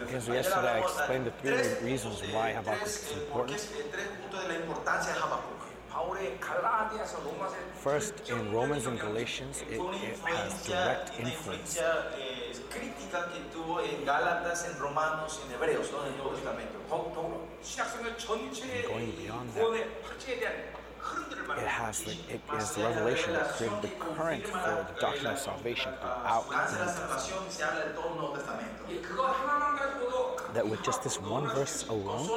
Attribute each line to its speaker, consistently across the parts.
Speaker 1: Because yesterday I explained the three reasons why Habakkuk is important. First, in Romans and Galatians, it, it has direct influence.
Speaker 2: And
Speaker 1: going beyond that, it has the, it is the revelation that created the current for the doctrine of salvation throughout That with just this one verse alone,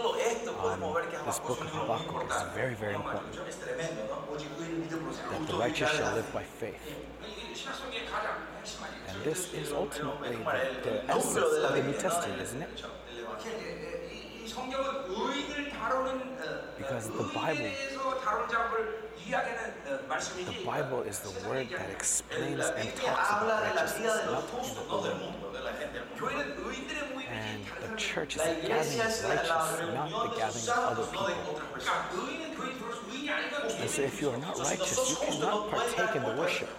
Speaker 1: um, this book of Habakkuk is very, very important. That the righteous shall live by faith. And this is ultimately the, the essence of the New Testament, isn't it? Because the Bible, the Bible is the word that explains and talks about righteousness,
Speaker 3: in
Speaker 1: the world, And the church is the gathering of righteous, not the gathering of other people. And so if you are not righteous, you cannot partake in the worship.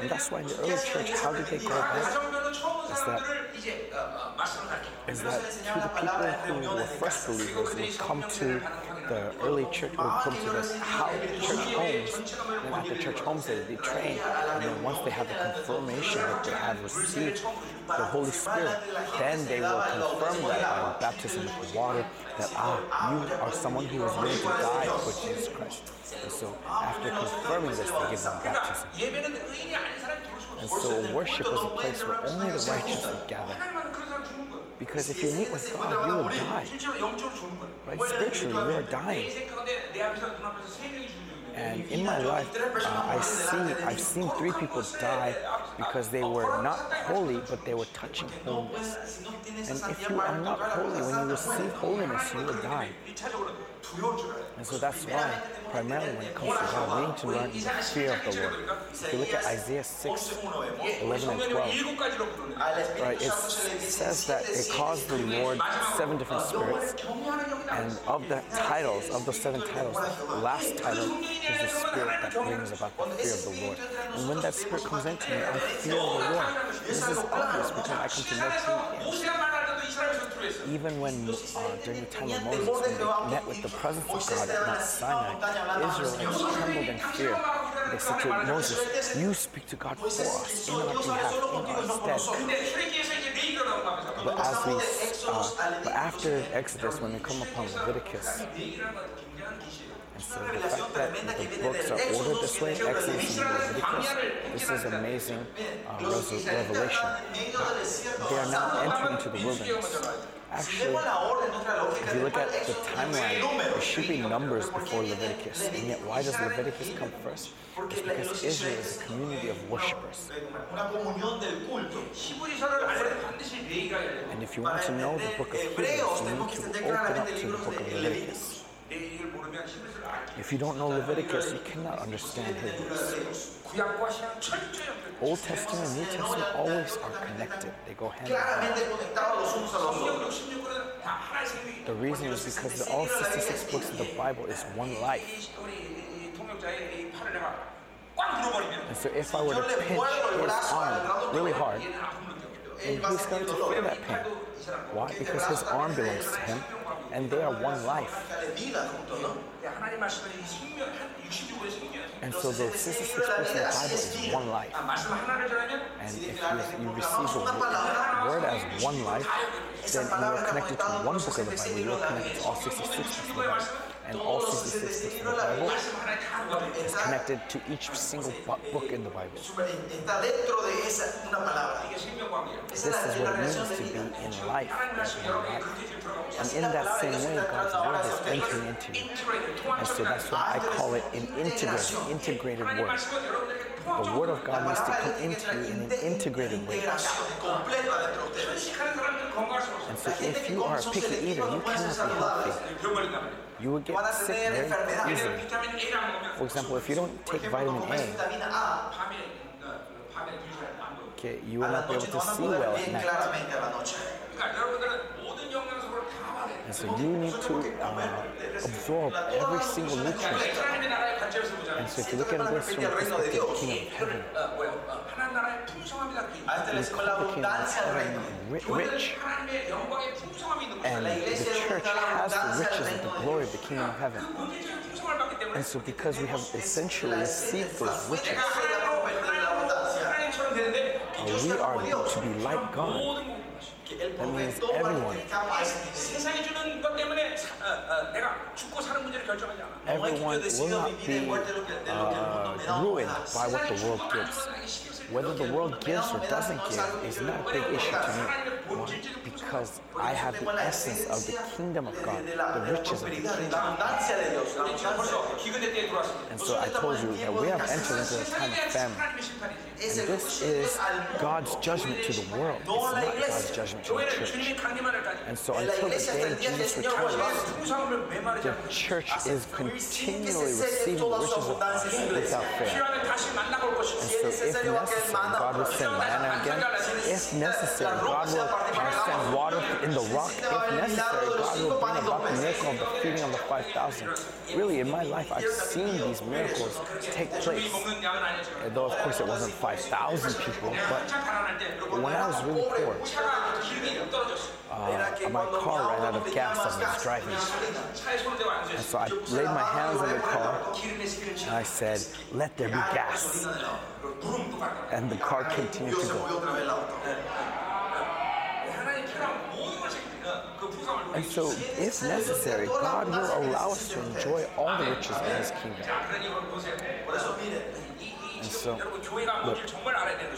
Speaker 1: And that's why in the early church, how did they go about is that, is that to the people who were first believers would come to the early church, would come to the how church homes, and at the church homes they would be trained, and then once they had the confirmation that they had received the Holy Spirit, then they will confirm that by baptism with water that ah, you are someone who is willing to die for Jesus Christ. And so, after confirming this, they give them baptism. And so, worship was a place where only the righteous would gather. Because if you meet with God, you will die. Right? Spiritually, you are dying. And in my life, uh, I see, I've seen three people die because they were not holy, but they were touching holiness. And if you are not holy, when you receive holiness, you will die. And so that's why, primarily when it comes to how we need to learn the fear of the Lord. If you look at Isaiah 6, 11 and 12, right, it says that it caused the Lord seven different spirits. And of the titles, of the seven titles, the last title is the spirit that brings about the fear of the Lord. And when that spirit comes into me, I feel the Lord. This is obvious because I come to know
Speaker 2: truth.
Speaker 1: Even when uh, during the time of Moses, when they met with the presence of God at Mount Sinai, Israel trembled in fear. They said to Moses, "You speak to God for us, in our behalf, in our stead." But as we, uh, but after Exodus, when they come upon Leviticus, so the fact that the books are ordered this way, Exodus and Leviticus, this is amazing uh, revelation. They are not entering into the wilderness. Actually, if you look at the timeline, there should be numbers before Leviticus. And yet, why does Leviticus come first? It's because Israel is a community of worshippers. And if you want to know the book of Hebrews, you need to open up to the book of Leviticus. If you don't know Leviticus, you cannot understand Hebrews. Old Testament and New Testament always are connected, they go hand in hand. The reason is because the, all 66 books of the Bible is one life. And so if I were to pinch his arm really hard, he's going to feel that pain. Why? Because his arm belongs to him and they are one life. And so the 66 books in the Bible is one life. And if you, you receive the word as one life, then you are connected to one book of the Bible, you are connected to all 66 books of the Bible and all 66 books of the Bible is connected to each single book in the Bible. This is what it means to be in life. And in that same way, God's word is entering into you. And so that's why I call it an integrated, integrated word. The word of God needs to come into you in an integrated way. And so if you are a picky eater, you cannot be healthy you would get sick very easily. For example, if you don't take vitamin A, okay, you will not be able to see well at night. And so you need to uh, absorb every single nutrient. And so if you look at this from the perspective of the kingdom of heaven, the
Speaker 2: is
Speaker 1: rich,
Speaker 2: rich.
Speaker 1: And the church has the riches of the glory of the kingdom of heaven. And so because we have essentially received those riches, uh, we are to be like God
Speaker 2: 모든 것이
Speaker 3: Que Él
Speaker 1: That
Speaker 3: provee
Speaker 1: means
Speaker 3: todo para
Speaker 1: everyone.
Speaker 3: que capaz de
Speaker 2: 세상이 주는 것 때문에 사- 어, 어, 내가 죽고 사는 문제를 결정하지 않아.
Speaker 3: No es que yo
Speaker 1: Everyone will
Speaker 3: decido
Speaker 1: not
Speaker 3: vivir
Speaker 1: be
Speaker 3: en muerte de lo que, de lo que el mundo me da
Speaker 1: uh,
Speaker 3: o no me
Speaker 1: ruined
Speaker 3: da.
Speaker 1: by what the
Speaker 2: 세상이
Speaker 1: world
Speaker 2: 주고
Speaker 1: gives. Whether the world gives or doesn't give is not a big issue to me. Why? Because I have the essence of the kingdom of God, the riches of the kingdom
Speaker 2: God.
Speaker 1: And so I told you that we have entered into this time of famine. And this is God's judgment to the world. It's not God's judgment to the church. And so until the day Jesus returns, the church is continually receiving the riches of God without fail. And so if necessary, God will send manna again if necessary. God will send water in the rock if necessary. God will bring about the miracle of the feeding of the 5,000. Really, in my life, I've seen these miracles take place.
Speaker 2: And
Speaker 1: though, of course, it wasn't 5,000 people, but when I was really poor, uh, my car ran out of gas as I was driving. And so I laid my hands on the car and I said, Let there be gas. And the car continued to go. And so, if necessary, God will allow us to enjoy all the riches in His kingdom. And so, look,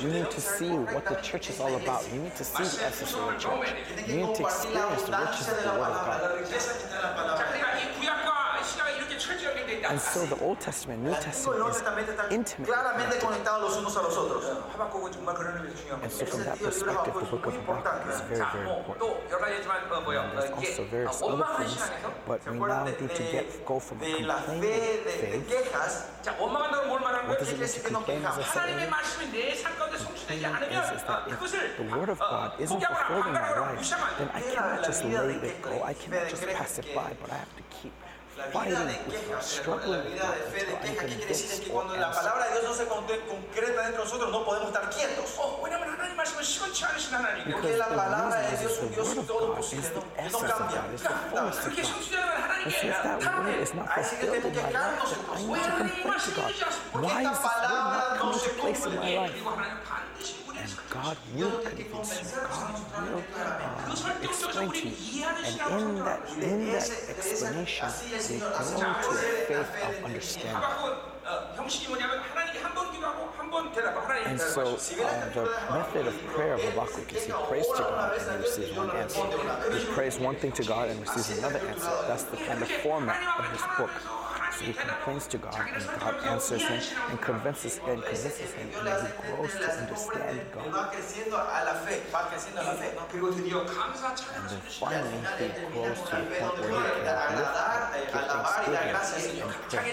Speaker 1: you need to see what the church is all about. You need to see the essence of the church. You need to experience the riches of the Word of God. And so the Old Testament, New Testament is
Speaker 2: intimate.
Speaker 1: And so from that perspective, the book of Habakkuk is very, very important.
Speaker 2: And
Speaker 1: there's also various other things, but we now need to get, go from complaining faith. What does it mean to complain as
Speaker 2: a sin?
Speaker 1: Is, is that if the word of God isn't fulfilled in my life, then I cannot just let it go. I cannot just pass it by, but I have to keep
Speaker 3: La vida de
Speaker 1: quejas,
Speaker 3: la vida de fe de queja, ¿qué quiere decir? Es que cuando la palabra de Dios no se concreta dentro de nosotros, no podemos estar quietos. Porque la palabra de Dios es un Dios
Speaker 1: todopoderoso,
Speaker 3: no cambia. Así que tengo
Speaker 1: quejándose,
Speaker 3: pues,
Speaker 2: ¿por qué esta palabra no se
Speaker 1: cumple? God will convince you. God will uh, explain to you. And in that, in that explanation, they grow to a faith of understanding. And so uh, the method of prayer of Habakkuk is he prays to God and he receives one answer. He prays one thing to God and receives another answer. That's the kind of format of this book. So he complains to God, and God answers him and convinces him, and convinces him, and he grows to understand God. And then finally, he grows to a point where he can lift up
Speaker 3: giving,
Speaker 1: and,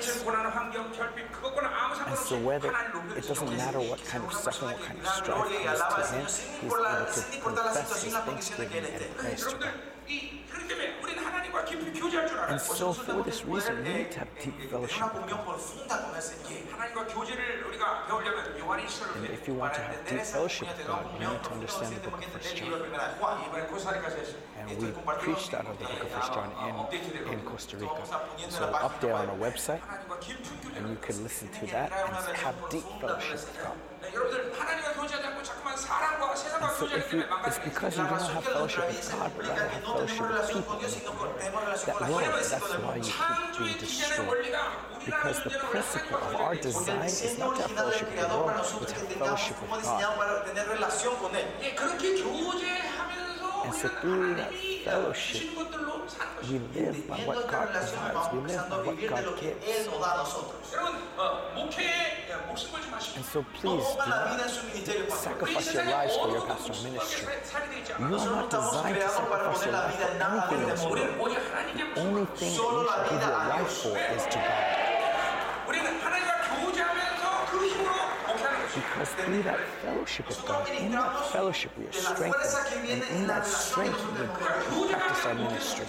Speaker 1: and so whether it doesn't matter what kind of suffering, what kind of strife comes to him, he's able to confess his thanksgiving and praise to God. And so for this reason, we need to have deep fellowship. And if you want to have deep fellowship with God, you need to understand the book of First John. And we preached out of the book of First John in, in Costa Rica. So up there on our website, and you can listen to that and have deep fellowship with God. So if, you, it's because you don't have fellowship with God, but you have fellowship with people, that world, that's why you keep being destroyed. Because the principle of our design is not to have fellowship with the world, but to have fellowship with God. And so through that fellowship, we live by what God desires. We live by what God gives. And so please do not sacrifice your lives for your pastoral ministry. You are not designed to sacrifice your life for anything
Speaker 2: else.
Speaker 1: The only thing you should give your life for is to God because through that fellowship with God, in that fellowship we are strengthened, and in that strength we practice our ministry.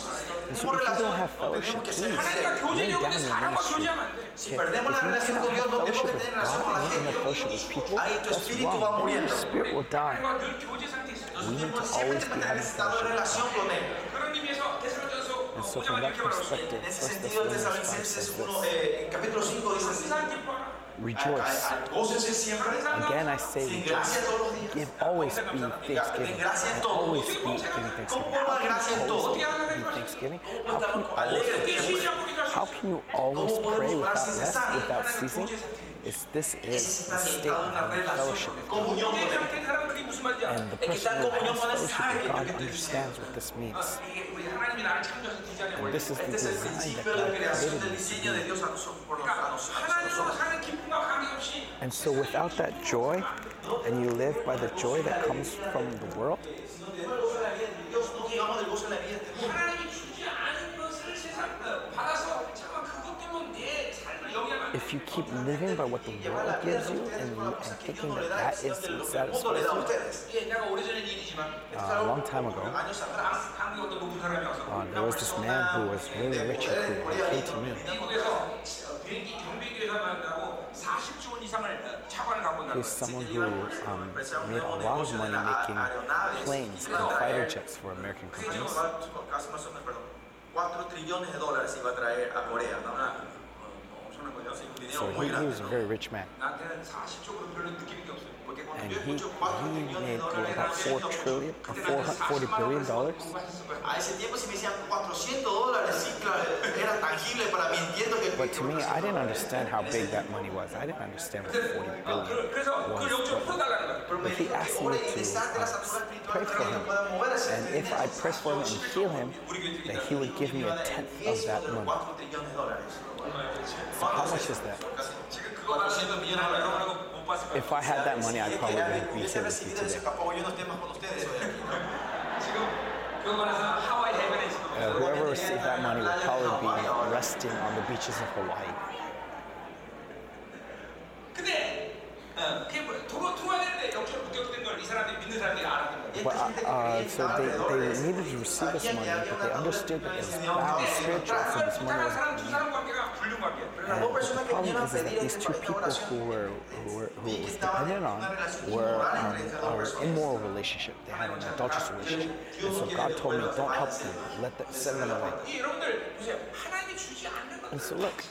Speaker 1: And so if you don't have fellowship, please lay down your ministry.
Speaker 3: Okay?
Speaker 1: If you cannot have fellowship with God and you
Speaker 3: cannot
Speaker 1: fellowship with people, that's wrong. Your spirit will die. We need to always be having
Speaker 2: fellowship with God.
Speaker 1: And so from that perspective,
Speaker 3: 1
Speaker 1: Thessalonians 5 says this rejoice. Again, I say rejoice. Give always be thanksgiving. And always be giving thanksgiving. How can you always be thanksgiving? How can you always
Speaker 3: thanksgiving?
Speaker 1: How can you always pray without rest, without ceasing? It's, this is the state of fellowship and the person who has fellowship with God understands what this means. And this is the design that God created us to be. And so without that joy, and you live by the joy that comes from the world, if you keep living by what the world gives you and, and thinking that that is
Speaker 2: satisfying,
Speaker 1: uh, a long time ago, uh, there was this man who was really rich who came to me. He's someone who um, made a lot of money making planes and fighter jets for American companies. So he, he was a very rich man. And he, he made about four trillion, or four forty billion dollars. But to me, I didn't understand how big that money was. I didn't understand what
Speaker 2: forty
Speaker 1: billion was. But, he asked me to uh, pray for him, and if I prayed for him and heal him, that he would give me a tenth of that money. So how much is that? If I had that money,
Speaker 3: I'd
Speaker 1: probably be here with you today. Uh, whoever received that money would probably be resting on the beaches of Hawaii. Uh, uh, so they, they needed to receive this money, but they understood that it was bound spiritual, so this money and the problem is that these two people who were who were who was dependent on were um, an immoral relationship. They had an adulterous relationship, and so God told me, "Don't help them. Let them send them away." And so look.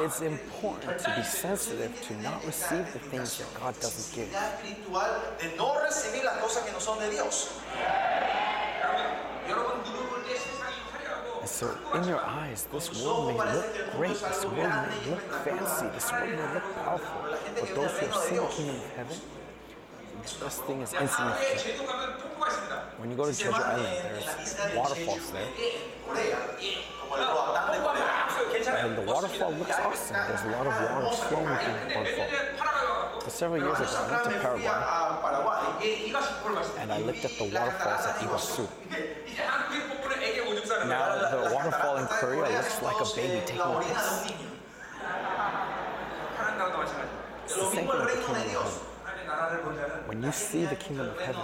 Speaker 1: It's important to be sensitive to not receive the things that God doesn't give. And so, in your eyes, this world may look great, this world may look fancy, this world may look powerful, but those who have seen the kingdom of heaven best thing is
Speaker 2: instant
Speaker 1: When you go to Jeju Island, there's waterfalls there. And the waterfall looks awesome. There's a lot of water flowing through the waterfall. For several years ago, I went to Paraguay and I looked at the waterfalls at Iguazu. Now, the waterfall in Korea looks like a baby taking a piss. It's the same thing with the. When you see the kingdom of heaven,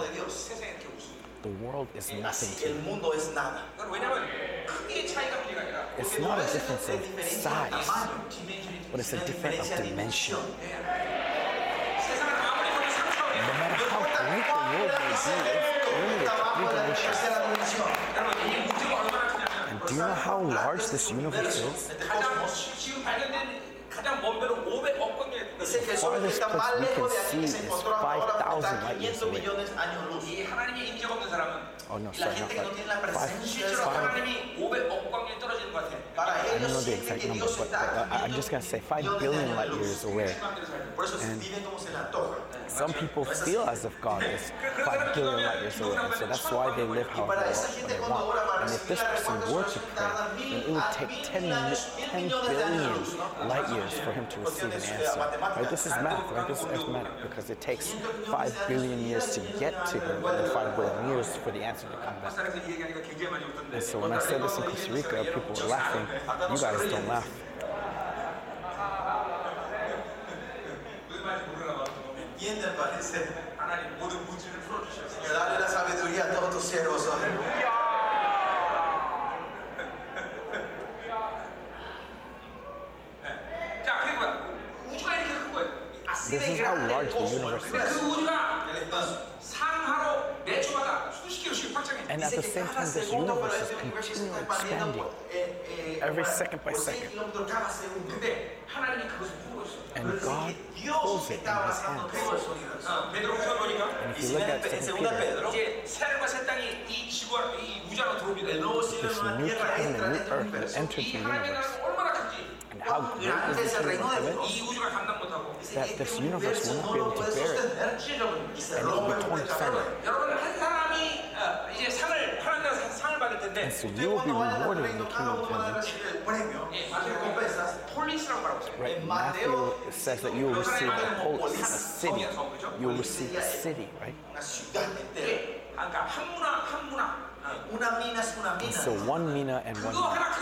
Speaker 1: the world is nothing to you. It's not a difference of size, but it's a difference of dimension. No matter how great the world may be. And do you know how large this universe is?
Speaker 2: 가장 지금 발견된 가장 먼 배로 500억 광년
Speaker 3: Dice que el
Speaker 1: The
Speaker 3: sol
Speaker 1: farthest
Speaker 3: está más
Speaker 1: place we
Speaker 3: lejos de
Speaker 1: can
Speaker 3: aquí que
Speaker 1: see
Speaker 3: se
Speaker 1: is
Speaker 3: encontró ahora,
Speaker 1: 5,000
Speaker 3: está
Speaker 1: light years
Speaker 3: 500
Speaker 1: away.
Speaker 3: millones de años luz.
Speaker 2: 이 하나님의 인격 없는 사람은
Speaker 1: Oh no,
Speaker 3: Y la
Speaker 1: sorry, not
Speaker 3: gente que no
Speaker 1: five.
Speaker 3: tiene la
Speaker 1: Five,
Speaker 3: presencia de
Speaker 2: 실제로
Speaker 3: Dios,
Speaker 1: five.
Speaker 2: 하나님이 500억 광년 떨어지는 것 같아.
Speaker 3: para
Speaker 1: I don't
Speaker 3: ellos
Speaker 1: know the
Speaker 3: sienten
Speaker 1: exact
Speaker 3: que
Speaker 1: number,
Speaker 3: Dios
Speaker 1: but
Speaker 3: está
Speaker 1: uh, I- I'm just gonna say five billion light years away.
Speaker 3: Por eso viven como se les antoja.
Speaker 1: some people feel as if God is five billion light years away. And so that's why they live
Speaker 3: how
Speaker 1: they, they want. And if this person were to pray, then it would take 10, 10 billion light years for him to receive an answer. Right? This is math, right? This is arithmetic because it takes 5 billion years to get to him and then 5 billion years for the answer to come back. And so when I said this in Costa Rica, people were laughing. You guys don't laugh.
Speaker 2: ¿Quién
Speaker 3: te parece? Dale la sabiduría a todos tus siervos hoy.
Speaker 1: This is how large the universe is. And at the same time, this universe is continually expanding every second by second. And God holds it in His hands. And if you look at 2 Peter, this new heaven and new earth that enter the universe that this universe will not be able to bear it and it will be torn asunder. And so you will be rewarded in the kingdom of heaven. Right, Matthew says that you will receive a whole city. You will receive a city, right?
Speaker 3: Una mina es una mina.
Speaker 1: So one mina and one mina.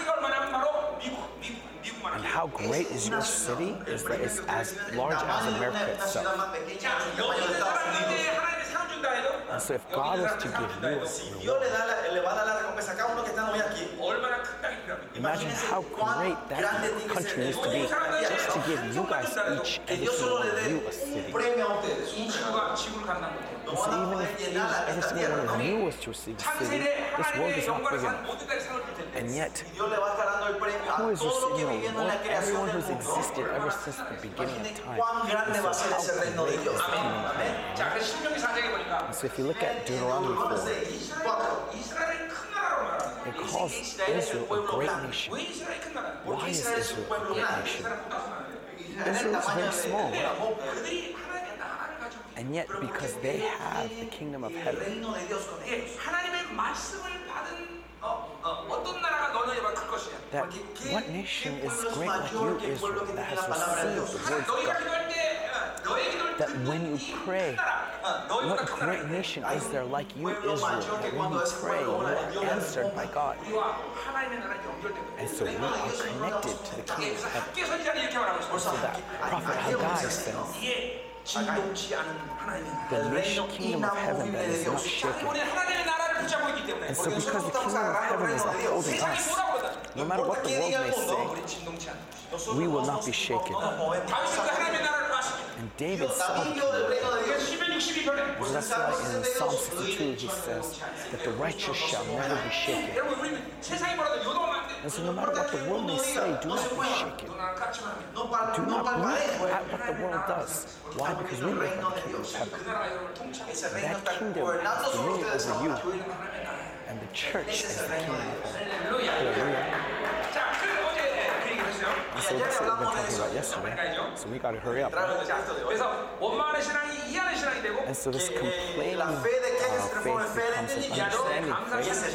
Speaker 1: And how great is your city is that it's as large as America itself. And so if God was to give you a
Speaker 2: reward,
Speaker 1: imagine how great that country needs to be just to give you guys each and you a city.
Speaker 3: And
Speaker 1: so even if each, every single one of you was to receive a city, this world is not big enough. And yet, who is receiving
Speaker 3: a
Speaker 1: reward? Everyone who's existed ever since the beginning of time. And so if you look at Deuteronomy 4, it calls Israel a great nation. Why is
Speaker 3: Israel
Speaker 1: a great nation? Israel is very small. And yet, because they have the kingdom of heaven, that what nation is great like you, Israel, that has received the word God? That when you pray, what great nation is there like you, Israel, that when you pray, you are answered by God? And so we are connected to the kingdom of heaven. So that Prophet Haggai says, the rich kingdom of heaven that is not shaken. And so because the kingdom of heaven is upholding us, no matter what the world may say, we will not be shaken. And David saw it. That's why in Psalm 62 he says that the righteous shall never be shaken. And so no matter what the world may say, do not be shaken. Do not look at what the world does. Why? Because we live in the kingdom of heaven. That kingdom is
Speaker 3: ruling
Speaker 1: over you. And the church is the kingdom of heaven. Hallelujah. That's what we've talking about yesterday. So we got to hurry up. Right? And so this complaining uh, faith that
Speaker 3: comes
Speaker 1: understanding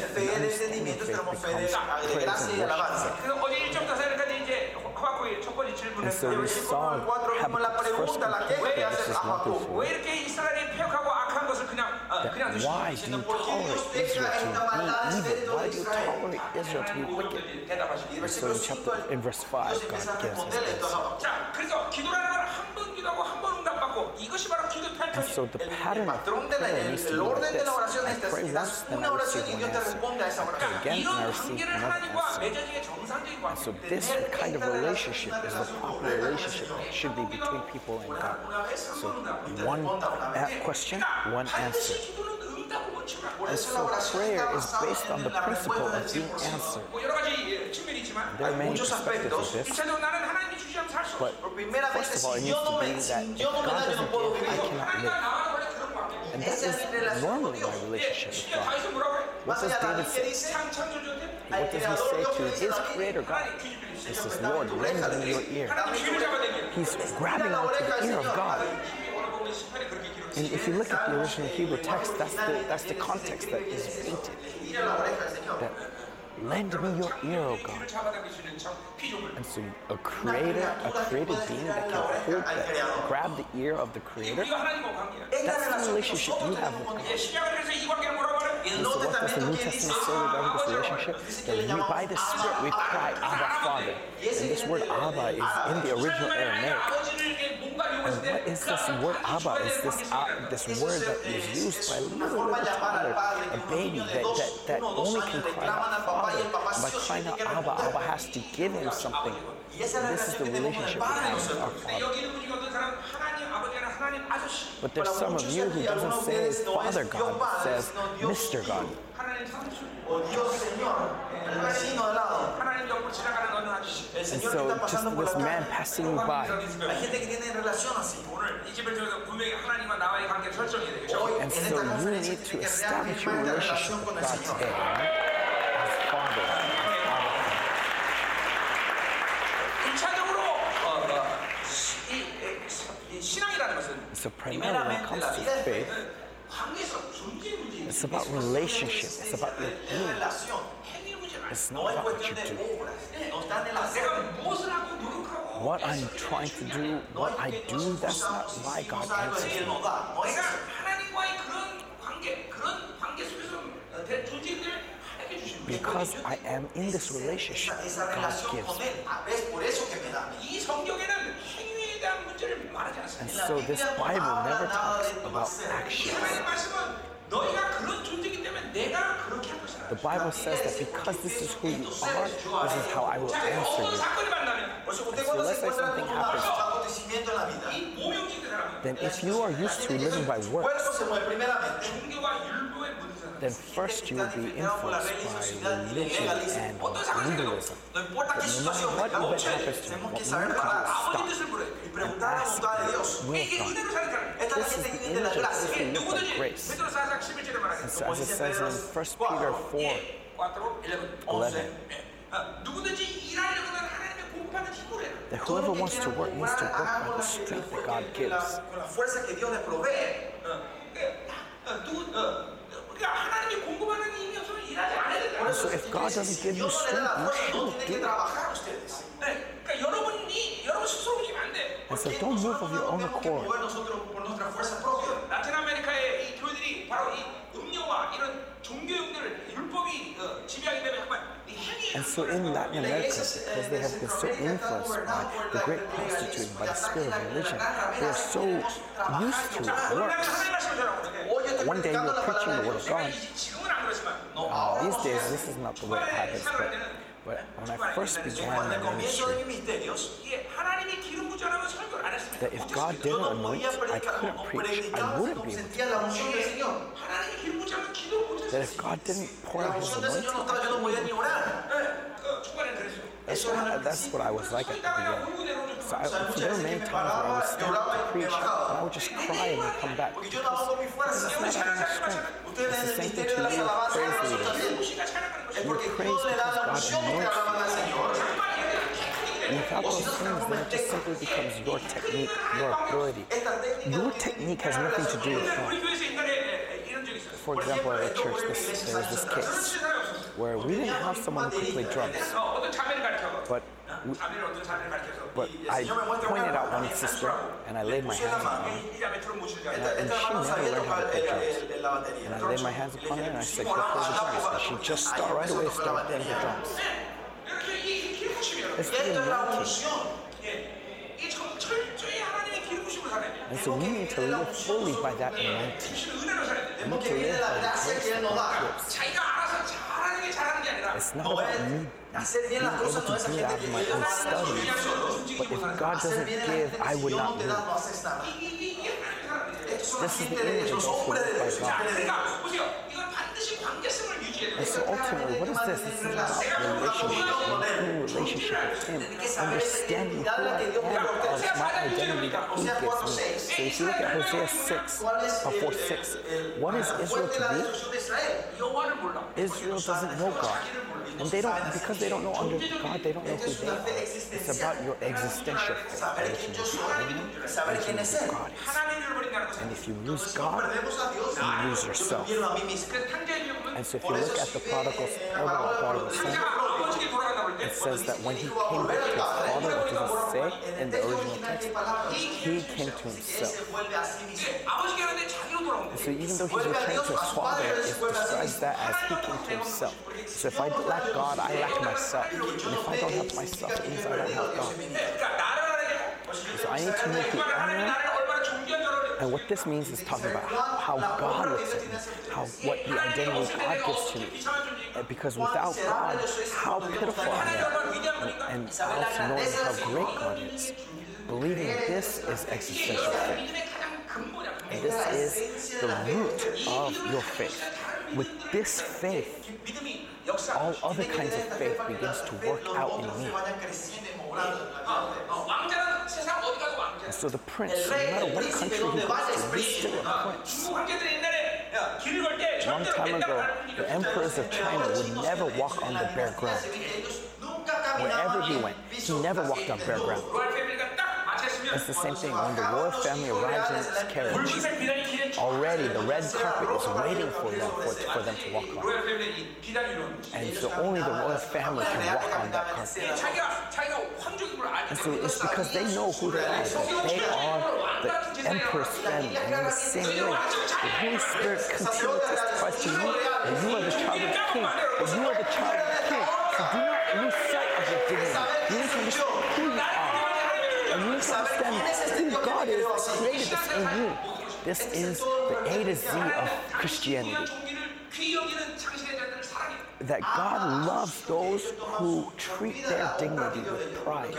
Speaker 1: faith, and understanding faith becomes praise and worship. And so we saw first complaint
Speaker 2: is not the
Speaker 1: that why do you tolerate Israel to be evil? Why do you tolerate Israel to be wicked? And so in, chapter, in verse 5, God gives us this. And so the pattern of prayer needs to be this. I pray once, then I receive one answer. I again, and I receive another answer. And so this kind of relationship is the proper relationship that should be between people and God. So one question, one answer. And prayer is based on the principle of being answered. There are many perspectives of this. But first of all, it needs to be that if God doesn't give, I cannot live. And that is normally my relationship with God. What does David say? What does he say to his creator God? He says, Lord, rend your ear. He's grabbing onto the ear of God. And if you look at the original Hebrew text, that's the, that's the context that is painted. That Lend me your ear, O God. And so a creator, a created being that can hold that, grab the ear of the creator, that's the relationship you have with God. And so what does the New Testament say regarding this relationship? That we, by the Spirit, we cry, Abba, Father. And this word Abba is in the original Aramaic.
Speaker 2: And
Speaker 1: what is this word Abba? Is this uh, this word that is used by little, little toddler, a baby that, that, that only can cry out, him, but China, Abba, Abba has to give him something. This is the relationship with our Father. But there's some of you who doesn't say Father God, but says Mr. God. And so just this man passing by. And so you need to establish your relationship with God today.
Speaker 2: 정도. It's
Speaker 1: a primarily comes to faith. It's about relationship. It's about your being. It's not about what you do. What I'm trying to do, what I do, that's not why God answers me. because I am in this relationship God gives me. And so this Bible never talks about
Speaker 2: actions.
Speaker 1: The Bible says that because this is who you are, this is how I will answer you.
Speaker 3: And
Speaker 1: so let's say something happens then if you are used to living by works, then first you will be influenced by religion and legalism.
Speaker 3: But no matter
Speaker 1: what event happens to you, what
Speaker 3: we
Speaker 1: can stop
Speaker 3: and
Speaker 1: ask will
Speaker 3: come.
Speaker 1: This is the image of
Speaker 2: this belief of
Speaker 1: grace.
Speaker 2: And
Speaker 1: so as it says in 1 Peter 4,
Speaker 2: 11,
Speaker 1: that whoever wants to work needs to work by the strength that God gives. And so if God doesn't give you strength, you shouldn't do it. And so don't move of your own accord. And so in Latin America, because they have been so influenced by the great prostituting, by the spirit of religion, they are so used to
Speaker 3: it works.
Speaker 1: One day you're preaching the word of God. Uh, these days, this is not the way it happens, but but when I first began my ministry, that if God didn't anoint, I couldn't preach. I wouldn't be That if God didn't pour out His anointing, that's, that's what I was like at the beginning. So, I, so there were many times where I would start to preach and I would just cry and then come back. Because, because strength. It's the same thing to you praise leaders. You praise because God anoints
Speaker 2: you.
Speaker 1: And without those things, then it just simply becomes your technique, your ability. Your technique has nothing to do with God. For example, at a church, this, there was this case where we didn't have someone who could play drums. But, we, but I pointed out one sister and I laid my hands on her.
Speaker 2: And, I,
Speaker 1: and she never learned how to play drums. And I laid my hands upon her and I said, go play the drums. And she just started, right away started playing the drums. It's the anointing. And so we need to live fully by that anointing. We need to live by the grace it's not about me being able to do that
Speaker 3: in
Speaker 1: my own study. But if God doesn't give, I would not
Speaker 3: do.
Speaker 1: This is the image of God. And so ultimately, what is this? This is about relationship, maintaining relationship with Him, understanding who I am as my identity that He gives me. So if you look at Hosea 6, uh, 4 6, what is Israel to be? Israel doesn't know God. And they don't, because they don't know under God, they don't know who they are. It's about your existential faith.
Speaker 3: Religion
Speaker 1: God is. And if you lose God, you lose yourself. And so if you look look at the prodigal, overall prodigal son, it says that when he came back to his father, which is said in the original text, he came to himself. So even though he's returned to his father, it describes that as he came to himself. So if I lack God, I lack myself. And if I don't have myself, it means I don't have God. So I need to
Speaker 2: make the honor
Speaker 1: and what this means is talking about how, how God looks at me, how what the identity God gives to me. Because without God, how pitiful I am, and, and also knowing how great God is. Believing this is existential faith. And this is the root of your faith. With this faith, all other kinds of faith begins to work out in me. So the prince, no matter what country he goes to, he's still a prince. Long time ago, the emperors of China would never walk on the bare ground. Wherever he went, he never walked on bare ground. It's the same thing. When the royal family arrives in its carriage, already the red carpet is waiting for them, for, for them to walk on. And so only the royal family can walk on that carpet. And so it's because they know who they are, that they are the emperor's family. And in the same way, the Holy Spirit continues to question to you, and you are the child of the king, and you are the child This is the A to Z of Christianity. That God loves those who treat their dignity with pride.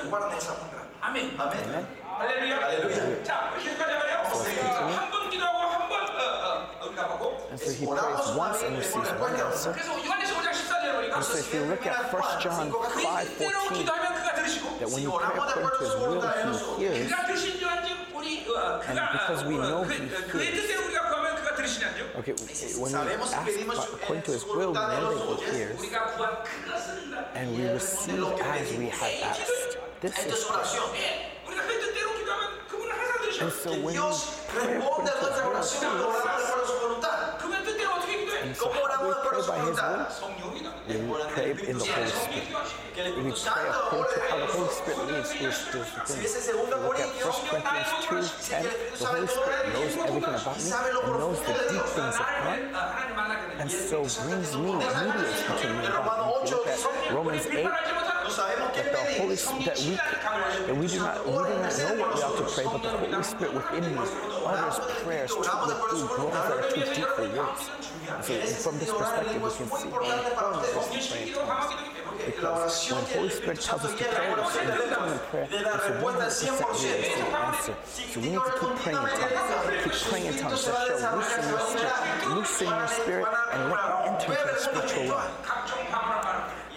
Speaker 3: Guarden esa honra.
Speaker 2: 아멘.
Speaker 1: Amen.
Speaker 2: 할렐루야. 자, 계속 가자 말이요. 한번 기도하고 한번 어, 어, 응답하고.
Speaker 1: And so he prays once and receives one answer.
Speaker 2: 그래서 요한에서 5장 14절에 보니까
Speaker 1: And so if you look at 1 John
Speaker 2: 그 뜻대로
Speaker 1: 5:14,
Speaker 2: 기도하면 그가 들으시고
Speaker 1: that when you pray according to his will, he hears.
Speaker 2: 그가 들으신 줄 알지 우리 어, 그가
Speaker 1: And because we
Speaker 2: 어,
Speaker 1: know
Speaker 2: 그,
Speaker 1: he
Speaker 2: 어, 그의
Speaker 1: hears.
Speaker 2: 뜻대로 우리가 구하면 그가 들으시는 줄
Speaker 1: Okay, when we ask according to his will, we know that he hears,
Speaker 2: 우리가 구한 그것은
Speaker 1: and we receive as we have asked. This is and so when
Speaker 3: you
Speaker 1: pray
Speaker 2: for ourselves, and
Speaker 1: so how we pray by His
Speaker 2: word,
Speaker 1: we pray in the Holy Spirit. We pray according to how the Holy Spirit leads,
Speaker 3: who
Speaker 1: is
Speaker 3: just within. We
Speaker 1: look at 1 Corinthians 2, 10, the Holy Spirit knows everything about me and knows the deep things of God, and so brings me, immediately to me and We look at Romans 8, that the Holy that we that we do not we do not know what we ought to pray, but the Holy Spirit within me utters prayers too, through groans that are too deep for words. And so from this perspective, we can see how important it is to pray in tongues. Because when the Holy Spirit tells us to pray, it's in the prayer, it's a 100% we receive the answer. So we need to keep praying in tongues. Keep praying in tongues shall loosen your spirit, loosen your spirit, and let you enter into the spiritual realm.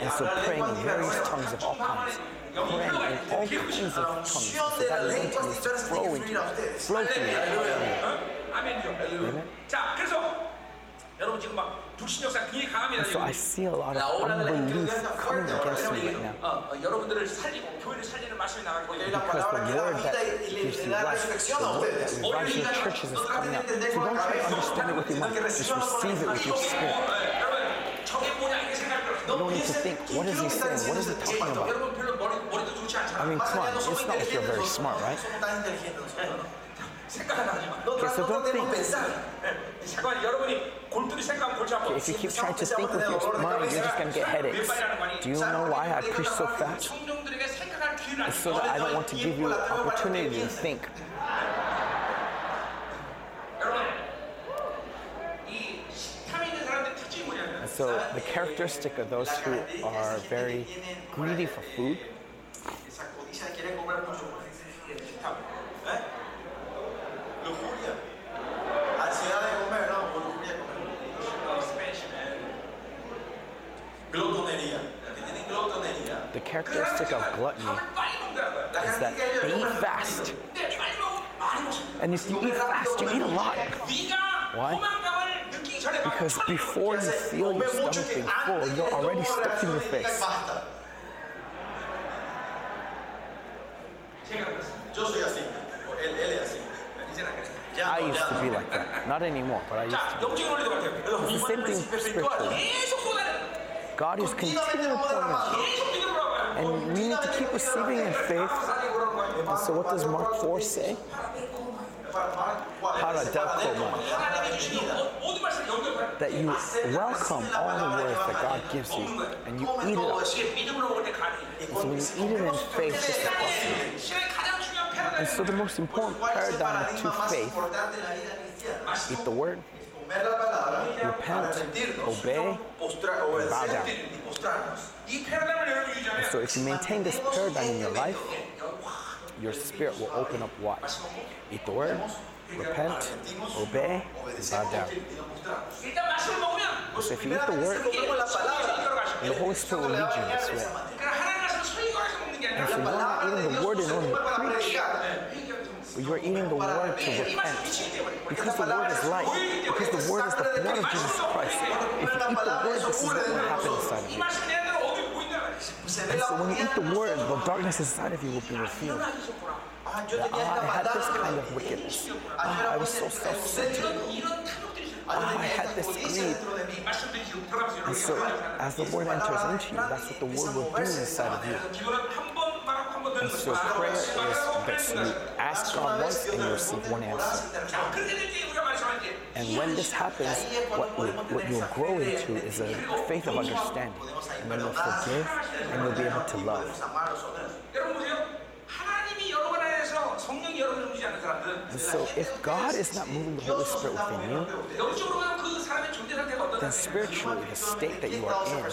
Speaker 1: And so praying in various tongues of all kinds. Praying in all kinds of tongues. So that anointing is to flow into you. Flow through you.
Speaker 2: 아멘이요. 자, 그래서 여러분 지금 막 불신 역사 굉장히 강합니다.
Speaker 1: So I
Speaker 2: 지금.
Speaker 1: see a lot of unbelief coming against me right now.
Speaker 2: 어, 어, 여러분들을 살리고 교회를 살리는 말씀이 나가고 있거든요.
Speaker 3: La
Speaker 1: Because
Speaker 3: palabra
Speaker 1: the
Speaker 3: que da
Speaker 1: word
Speaker 3: vida
Speaker 1: that
Speaker 3: y le-
Speaker 1: gives
Speaker 3: le
Speaker 1: you
Speaker 3: da
Speaker 1: life,
Speaker 3: resurrección
Speaker 1: the
Speaker 3: a
Speaker 1: word that
Speaker 3: ustedes.
Speaker 1: revives your churches is coming out. So don't try to understand it with your mind. Just receive it with your spirit.
Speaker 2: 어, 여러분 저게 뭐냐
Speaker 1: no need to think, what is he saying? What is he talking about? I mean, come on, it's not like you're very smart, right? Okay, so don't think.
Speaker 2: Okay,
Speaker 1: if you keep trying to think with your mind, you're just going to get headaches. Do you know why I preach so fast? It's so that I don't want to give you opportunity to think. So the characteristic of those who are very greedy for food. The characteristic of gluttony is that they eat fast. And if you eat fast, you eat a lot. Why? Because before you feel your stomach full, you're already stuck in your face. I used to be like that. Not anymore, but I used to. It's the same thing spiritually. God is continually pouring. And we need to keep receiving in faith. And so, what does Mark 4 say? that you welcome all the words that God gives you and you eat it up. So when you eat it in faith,
Speaker 2: it's a.
Speaker 1: And so the most important paradigm to faith, eat the word, repent, obey,
Speaker 3: and
Speaker 1: bow down.
Speaker 2: And
Speaker 1: so if you maintain this paradigm in your life, your spirit will open up What? Eat the word, repent, obey, and bow down. So if you eat the word, the Holy Spirit will lead you this way. And
Speaker 2: if
Speaker 1: you're not eating the word in order to preach, but you are eating the word to repent. Because the word is life. Because the word is the blood of Jesus Christ. If you eat the word, this is what will happen inside of you. And so when you eat the word, the darkness inside of you will be revealed.
Speaker 3: That,
Speaker 1: I had this kind of wickedness. Ah, I was so self-centered. Ah, I had this greed. And so as the word enters into you, that's what the word will do inside of you. And so prayer is this. You ask God once and you receive one answer. And when this happens, what, what you'll grow into is a faith of understanding. And then you'll forgive and you'll be able to love. And so if God is not moving the Holy Spirit within you, then spiritually the state that you are in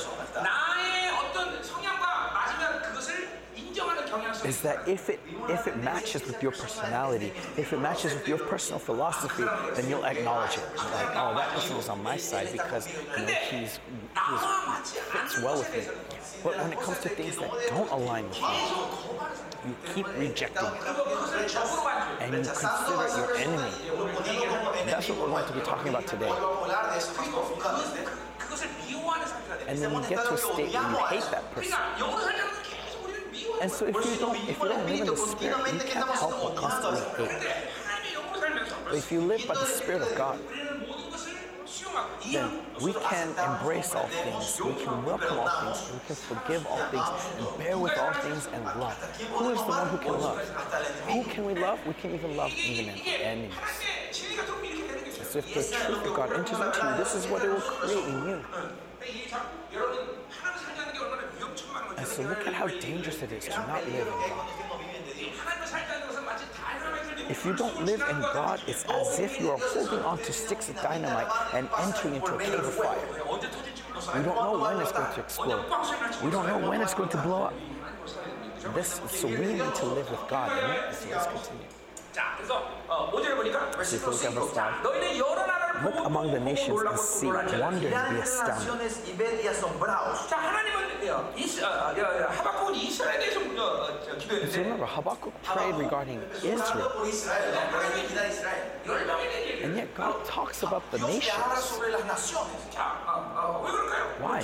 Speaker 1: is that if it if it matches with your personality, if it matches with your personal philosophy, then you'll acknowledge it. Like, oh, that person is on my side because you know, he's, he's fits well with me. But when it comes to things that don't align with you, you keep rejecting it, and you consider it your enemy. And that's what we're going to be talking about today. And then you get to a state where you hate that person. And so if you don't, if you don't live in the Spirit, you can't help but constantly hate. But if you live by the Spirit of God, then we can embrace all things, we can welcome all things, we can forgive all things, and bear with all things and love. Who is the one who can love? Who can we love? We can even love even
Speaker 2: enemies.
Speaker 1: As if the truth of God enters into you, this is what it will create in you. And so look at how dangerous it is to not live in God. If you don't live in God, it's as if you are holding on to sticks of dynamite and entering into a cave of fire. We don't know when it's going to explode. We don't know when it's going to blow up. This, so we need to live with God. And continue. Before verse 5, look among the nations and see wonders be astounded.
Speaker 2: Do you
Speaker 1: remember Habakkuk prayed regarding Israel? And yet God talks about the nations. Why?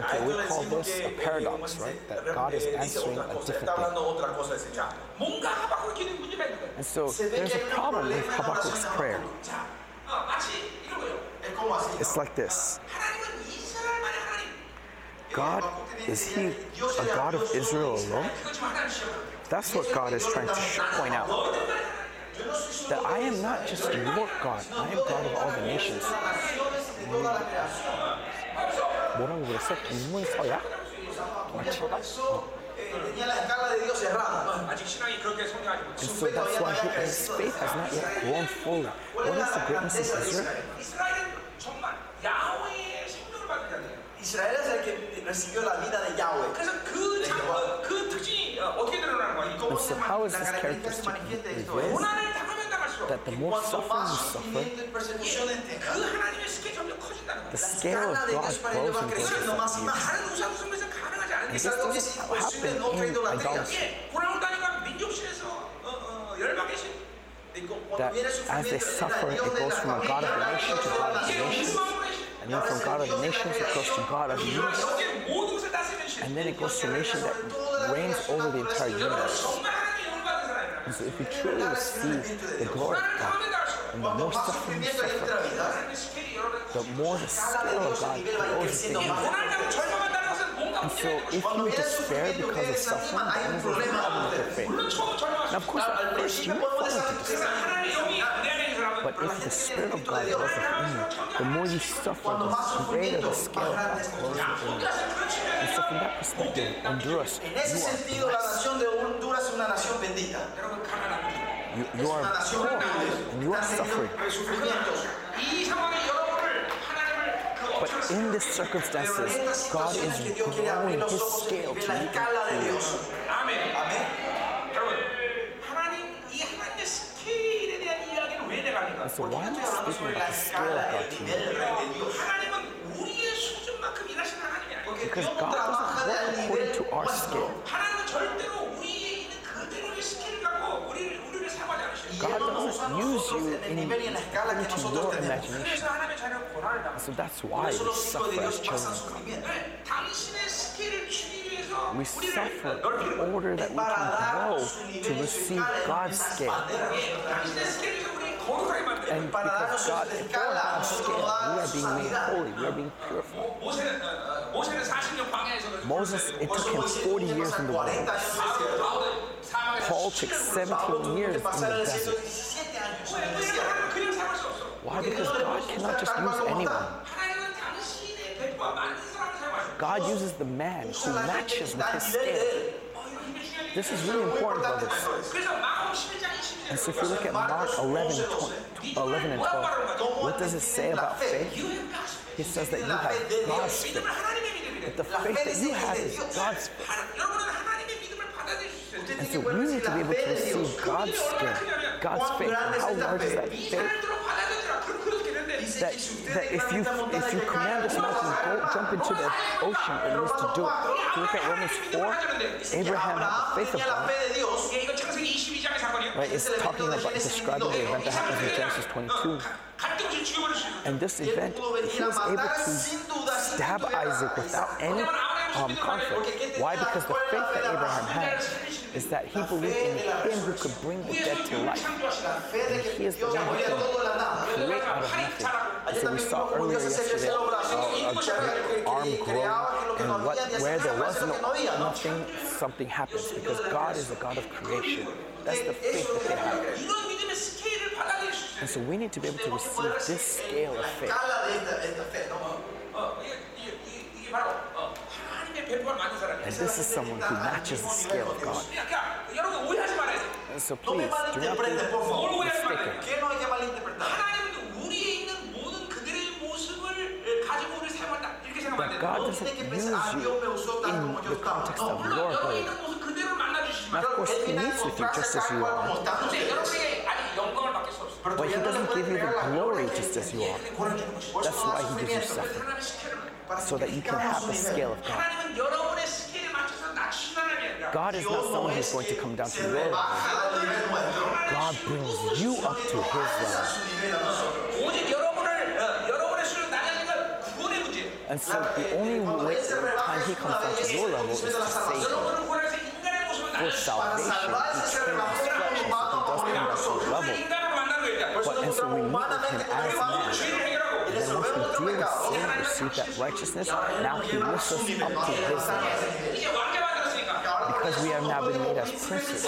Speaker 1: Okay, we call this a paradox, right? That God is answering a different
Speaker 3: Está
Speaker 1: thing.
Speaker 3: hablando otra cosa ese
Speaker 2: 자, 뭔가 하박국 기도에 문제가 있는 거예요
Speaker 1: And so there's a problem with Habakkuk's prayer.
Speaker 2: 자, 어, 마치 이런 거예요
Speaker 3: Es como así.
Speaker 1: It's like this
Speaker 2: 하나님은 이스라엘만의 하나님
Speaker 1: God, is He a God of Israel alone?
Speaker 2: 그거 지금 하나님 시험
Speaker 1: That's what God is trying to sh- point out. That I am not just your God, I am God of all the nations. 뭐라고 그랬어? 인문 서약? 맞지?
Speaker 3: Eh, Tenía la escala de Dios cerrada.
Speaker 2: 아직 신앙이 그렇게 성장하지
Speaker 1: And
Speaker 2: 못했어
Speaker 1: so that's why he, his faith has not yet grown fully. What is the greatness of Israel?
Speaker 2: 이스라엘은 정말 야훼의 생명을 받은 자들이에요
Speaker 3: Israel es el que recibió la vida de Yahweh.
Speaker 2: 그래서 그, 장, 어, 그 특징이 어, 어떻게 드러나는 거야?
Speaker 3: ¿Cómo
Speaker 1: So
Speaker 3: se
Speaker 1: how is
Speaker 3: la
Speaker 1: this
Speaker 3: característica se
Speaker 1: characteristic
Speaker 3: manifiesta esto?
Speaker 1: revealed?
Speaker 3: Es
Speaker 2: 고난을 당하면 당할수록
Speaker 1: That the more
Speaker 3: cuanto
Speaker 1: suffering you
Speaker 3: más
Speaker 1: suffer,
Speaker 3: sufrimiento y persecuciones
Speaker 2: 그
Speaker 3: tengas,
Speaker 2: 하나님의 스케일이 점점 커진다는 거야
Speaker 1: the
Speaker 3: la
Speaker 1: scale of
Speaker 3: escala de
Speaker 1: God
Speaker 3: Dios para ellos
Speaker 1: grows
Speaker 3: va
Speaker 1: and grows
Speaker 3: creciendo más y
Speaker 1: with you.
Speaker 3: más.
Speaker 2: 다른 우상숭배에서 가능하지 않은 게
Speaker 3: Es algo que es
Speaker 1: doesn't
Speaker 3: imposible
Speaker 1: happen
Speaker 3: en otra
Speaker 1: in
Speaker 3: idolatría.
Speaker 1: idolatry.
Speaker 2: 예, 고난을 당하니까 민족신에서 어, 어, 열방의 신
Speaker 3: Y cu- cuando
Speaker 1: That
Speaker 3: viene el
Speaker 1: as they
Speaker 3: sufrimiento,
Speaker 1: suffer,
Speaker 3: el
Speaker 1: it
Speaker 3: Dios de
Speaker 1: goes
Speaker 3: la
Speaker 1: from a God of the
Speaker 3: familia,
Speaker 1: nation to God of the
Speaker 2: 이제
Speaker 1: nations.
Speaker 2: 율망의 신
Speaker 1: And then from God of the nations, it goes to God of the universe.
Speaker 2: 여기에 모든 것을 다스리는 신
Speaker 1: And then it goes to a nation that reigns over the entire universe.
Speaker 2: 정말 하나님의 영을 받은 사람이라
Speaker 1: And so if you truly receive the glory of
Speaker 2: 고난을
Speaker 1: God,
Speaker 2: 당하면 당할수록
Speaker 1: and the more suffering you suffer,
Speaker 2: 하나님의 스케일이 여러분
Speaker 1: the more the scale of God grows within you. And so if you despair because of suffering, that means there's a problem with your faith.
Speaker 2: And
Speaker 1: of course, at first you fall into despair. But if the Spirit of God dwells within you, the more you suffer, the greater the scale of God's glory within you. And so from that perspective, Honduras, you are You, you are poor, and you are suffering. But in these circumstances, God is growing His scale to meet
Speaker 2: Amen. And
Speaker 1: so why am I speaking about the scale of God to? Because God doesn't work according to our scale. God doesn't use you in,
Speaker 3: in
Speaker 1: your imagination. So that's why we suffer as children
Speaker 2: of God.
Speaker 1: We suffer in order that we can grow to receive God's scale. And because God before
Speaker 3: our
Speaker 1: skin, we are being made holy, we are being purified. Moses, it took him 40 years in the wilderness. Paul took 17 years in the desert. Why? Because God cannot just use anyone. God uses the man who matches with his
Speaker 2: standard.
Speaker 1: This is really important, brothers. And so if you look at Mark 11, 11 and 12, what does it say about faith? He says that you have God's faith. The faith that you have is God's faith. And so we need to be able to receive God's spirit, God's faith. How large is that faith? That, that if you if you command this mountain, to jump into the ocean, it needs to do it. If you look at Romans 4, Abraham had the faith of God. Right, it's talking about describing the event that happens in Genesis 22. And this event, he was able to stab Isaac without any um, conflict. Why? Because the faith that Abraham had is that he believed in him who could bring the dead to life. And he is the one who can create out of nothing. So we saw earlier yesterday uh, a great arm grow, and what, where there was no, nothing, something happens because God is the God of creation. That's the faith that they have. And so we need to be able to receive this scale of faith. And this is someone who matches the scale of God. And so please, do not be mistaken.
Speaker 2: But
Speaker 1: God doesn't use you in the context of your
Speaker 2: glory.
Speaker 1: Of course, He meets with you just as you are. But He doesn't give you the glory just as you are. That's why He gives you suffering, so that you can have the scale of God. God is not someone who's going to come down to your level. God brings you up to His level. And so the only way, time He comes down to your level is to save you. For salvation, He came as flesh, and so He does come down to your level. But and so we meet with Him as man. And then once we deal with sin, receive that righteousness, now He lifts us up to His level because we have now been made as princes.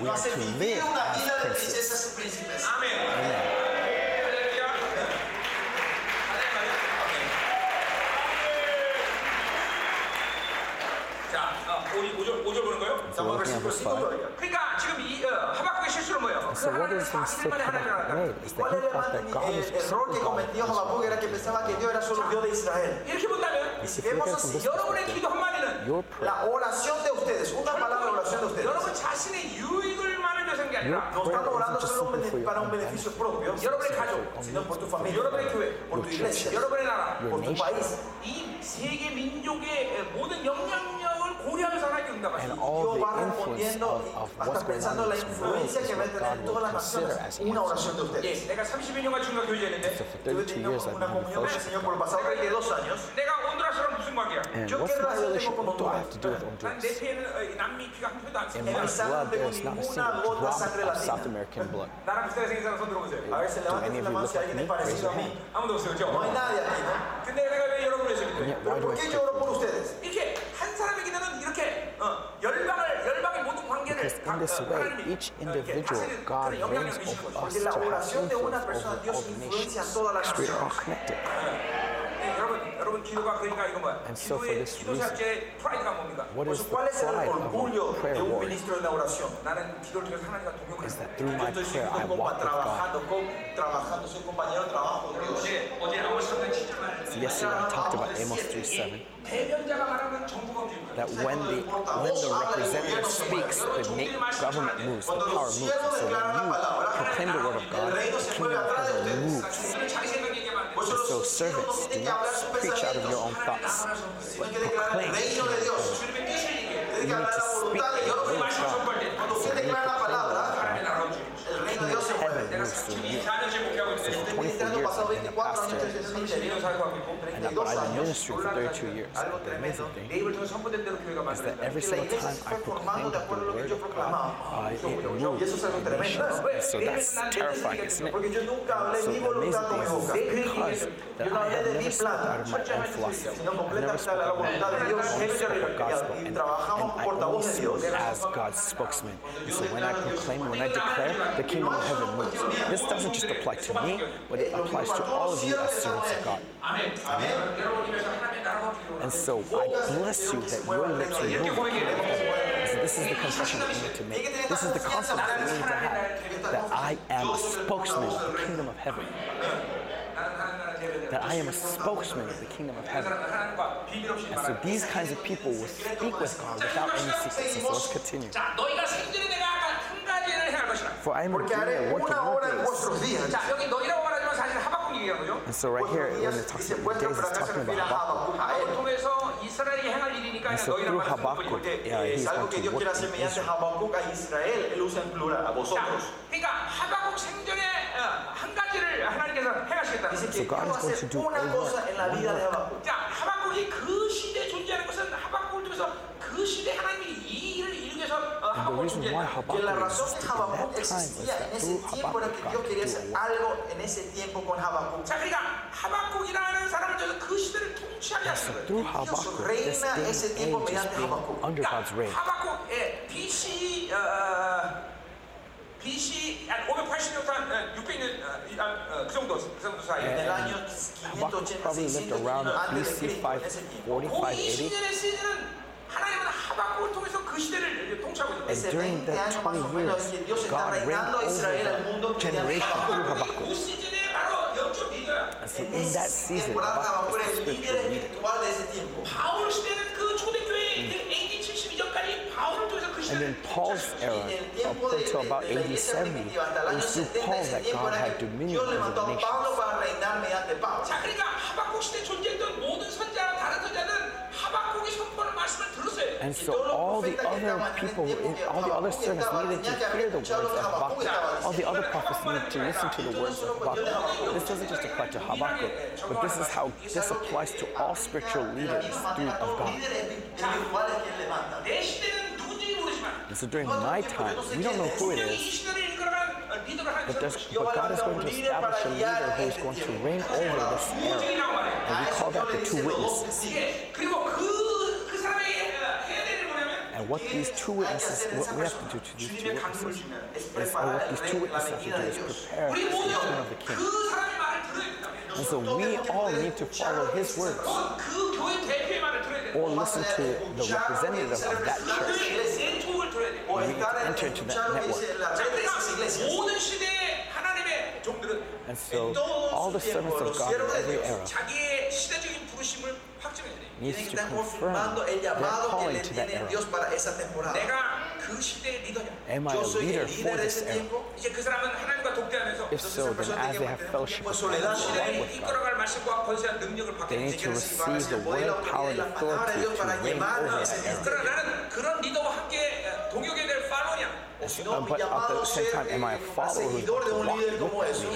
Speaker 1: We are to live as princes.
Speaker 2: working of his Father.
Speaker 1: So what is the secret of made is the impact that God
Speaker 3: is
Speaker 1: simply God
Speaker 3: in
Speaker 1: Israel. If you look at it from this perspective, your prayer,
Speaker 2: 여러분 자신의 유일 을만을 위해서 게
Speaker 1: your
Speaker 2: 아니라
Speaker 3: no están
Speaker 1: prayer
Speaker 3: orando
Speaker 1: isn't just
Speaker 3: solo
Speaker 1: simply for your
Speaker 3: para un
Speaker 1: own
Speaker 3: beneficio
Speaker 1: benefit.
Speaker 3: propio,
Speaker 2: 여러분의 가족,
Speaker 3: sino por tu familia,
Speaker 2: 여러분의 교회,
Speaker 3: por tu iglesia,
Speaker 2: 여러분의 나라,
Speaker 3: por tu país.
Speaker 2: 이 세계 민족의 모든 영향력을 고려하면서 하나님께
Speaker 1: And
Speaker 2: 응답하시고
Speaker 1: all
Speaker 3: Dios
Speaker 1: the
Speaker 3: va
Speaker 1: influence
Speaker 3: respondiendo
Speaker 1: of,
Speaker 3: y
Speaker 1: of
Speaker 3: va a
Speaker 1: what's
Speaker 3: estar
Speaker 1: going
Speaker 3: pensando
Speaker 1: on
Speaker 3: la
Speaker 1: in this world is
Speaker 3: influencia que va a
Speaker 1: what
Speaker 3: tener
Speaker 1: God
Speaker 3: en
Speaker 1: will
Speaker 3: todas las
Speaker 1: consider
Speaker 3: naciones
Speaker 1: as
Speaker 3: una
Speaker 1: answers.
Speaker 3: oración de ustedes.
Speaker 2: 예, 내가 32년간 중간 교제했는데
Speaker 1: So for
Speaker 3: Tuve
Speaker 1: 32 years I've
Speaker 3: una
Speaker 1: been in
Speaker 3: comunión con el
Speaker 1: fellowship.
Speaker 3: Señor por el pasado 32 años.
Speaker 2: 내가 온두라스랑 무슨 관계야?
Speaker 1: And
Speaker 3: Yo
Speaker 1: what's
Speaker 3: qué
Speaker 1: my
Speaker 3: relación
Speaker 1: relationship?
Speaker 3: tengo con
Speaker 1: What do I
Speaker 3: Honduras?
Speaker 1: have to do with
Speaker 2: 난
Speaker 1: Honduras?
Speaker 2: 내 피에는 어, 이 남미 피가 한 표도 안
Speaker 1: In
Speaker 2: 써.
Speaker 1: my
Speaker 3: mi sangre
Speaker 1: blood,
Speaker 3: tengo
Speaker 1: there's not a
Speaker 3: ninguna
Speaker 1: single
Speaker 3: gota de
Speaker 1: drop
Speaker 3: sangre
Speaker 1: of
Speaker 3: latina.
Speaker 1: South American blood.
Speaker 2: 나랑 비슷하게 생긴 사람 손 들어보세요.
Speaker 3: A ver, se
Speaker 1: Do
Speaker 3: levanta
Speaker 1: any
Speaker 3: la
Speaker 1: of you
Speaker 3: mano
Speaker 1: look
Speaker 3: si
Speaker 1: like
Speaker 3: alguien
Speaker 1: me?
Speaker 3: es
Speaker 1: Raise
Speaker 3: parecido
Speaker 1: your
Speaker 3: a mí.
Speaker 1: hand.
Speaker 2: 아무도 없어요, 그죠?
Speaker 3: No hay nadie aquí, ¿no?
Speaker 2: 근데 내가 왜 여러분을 해서
Speaker 1: And yet,
Speaker 3: Pero
Speaker 1: why do
Speaker 3: ¿por
Speaker 1: I
Speaker 3: qué
Speaker 1: speak?
Speaker 3: lloro por ustedes?
Speaker 2: 이렇게 한 사람의 기도는 이렇게 어, 열방을 열방의 모든 관계를
Speaker 1: Because in this
Speaker 2: 어,
Speaker 1: way,
Speaker 2: 하나님이
Speaker 1: each
Speaker 2: 이렇게
Speaker 1: individual,
Speaker 2: 다스리는
Speaker 1: God
Speaker 2: 그런 영향력을
Speaker 1: reigns
Speaker 2: 미치는
Speaker 1: over
Speaker 2: 거죠.
Speaker 1: us
Speaker 3: Porque la
Speaker 1: to have
Speaker 3: oración de una
Speaker 1: influence
Speaker 3: persona,
Speaker 1: over
Speaker 3: Dios
Speaker 1: all the
Speaker 3: influencia
Speaker 1: nations.
Speaker 3: en toda la
Speaker 1: Because we are all
Speaker 3: nación.
Speaker 1: connected. And so for this
Speaker 2: reason,
Speaker 1: what is the pride of prayer warrior? Is that through my prayer I walk with God. Yesterday I talked about Amos 3.7 that when the, when the representative speaks, the make government moves, the power moves. So when you proclaim the word of God, the kingdom of heaven moves.
Speaker 3: And
Speaker 1: so, servants, do not preach out of your own thoughts, but proclaim
Speaker 3: You. Need
Speaker 2: to speak the word of God. So you proclaim the
Speaker 3: word of God, the reign of
Speaker 1: heaven moves through you.
Speaker 3: So
Speaker 1: Este
Speaker 3: pasado 24 años
Speaker 2: desde ese interior,
Speaker 1: and I've been ministry for 32 years. The amazing thing. Is that every single time I proclaim the word of God, uh, it moves the nation. So that's terrifying, isn't it? So the amazing thing. is because that I have never spoke out of my own philosophy, I never spoke out of my own spoke gospel, and, and I only spoke as God's spokesman. And so when I proclaim, when I declare, the kingdom of heaven moves. This doesn't just apply to me, but it applies to all of you as servants of God.
Speaker 2: Amen.
Speaker 1: And so I bless you that your lips are moving. This is the confession that you need to make. This is the confidence that you need to have that I am a spokesman of the kingdom of heaven that I am a spokesman of the kingdom of heaven. And so these kinds of people will speak with God without any secrets. So let's continue. For I am a
Speaker 2: dreamer, of to
Speaker 1: And so right here, when it talks about your days, it's talking about Habakkuk.
Speaker 2: 하박국을 통해서 이스라엘이 행할 일이니까
Speaker 1: And so
Speaker 2: 너희라고
Speaker 1: through
Speaker 2: 말하는 거지.
Speaker 1: Habakkuk, yeah,
Speaker 3: Es
Speaker 1: he's
Speaker 3: algo
Speaker 1: going
Speaker 3: que
Speaker 1: to
Speaker 3: Dios
Speaker 1: work
Speaker 3: quiere hacer
Speaker 1: in
Speaker 3: mediante
Speaker 1: Israel.
Speaker 3: Habacuc a Israel. Él usa en plural, a
Speaker 2: 자,
Speaker 3: vosotros.
Speaker 2: 그러니까 하박국 생전에 어, 한 가지를 하나님께서 행하시겠다는
Speaker 3: Dice
Speaker 2: 거죠.
Speaker 3: que
Speaker 1: So God
Speaker 3: Dios va
Speaker 1: is
Speaker 3: a
Speaker 1: going to
Speaker 3: hacer
Speaker 1: do
Speaker 3: una
Speaker 1: a
Speaker 3: cosa
Speaker 1: work,
Speaker 3: en la vida de Habacuc.
Speaker 2: 자, 하박국이 그 시대에 존재하는 것은 하박국을 통해서 그 시대 하나님
Speaker 1: the reason why Habakkuk
Speaker 3: was
Speaker 1: that time was that through Habakkuk, God could do
Speaker 2: So
Speaker 1: through Habakkuk, this day and age is being under God's reign.
Speaker 2: BC 580년 그 정도 사이에
Speaker 3: 내가
Speaker 1: BC
Speaker 2: 580.
Speaker 3: And
Speaker 1: during that 20 years, God reigned over generation through Habakkuk. And so in that season, Habakkuk was the spiritual leader.
Speaker 2: 바울 시대는 그 초대교회 AD 72년까지 바울을
Speaker 1: And in Paul's era, up until about AD 70, it was through Paul that God had dominion over the nations. And so all the other people, all the other servants needed to hear the words of Habakkuk. All the other prophets needed to listen to the words of Habakkuk. This doesn't just apply to Habakkuk, but this is how this applies to all spiritual leaders through of God. And so during my time, we don't know who it is, but, but God is going to establish a leader who is going to reign over this era. And we call that the two witnesses. And what these two witnesses, what we have to do to these two witnesses, is, or what these two witnesses have to do is prepare the return of the king. And so we all need to follow his words or listen to the representative of that church. We need to enter into that network. And so all the servants of God in every era needs to confirm their calling to that era. Am I a leader for this era? If so, then as they have fellowship with God, they need to receive the word power, and authority to reign over that era. Uh, but at the same time, am I a follower who to walk with leader?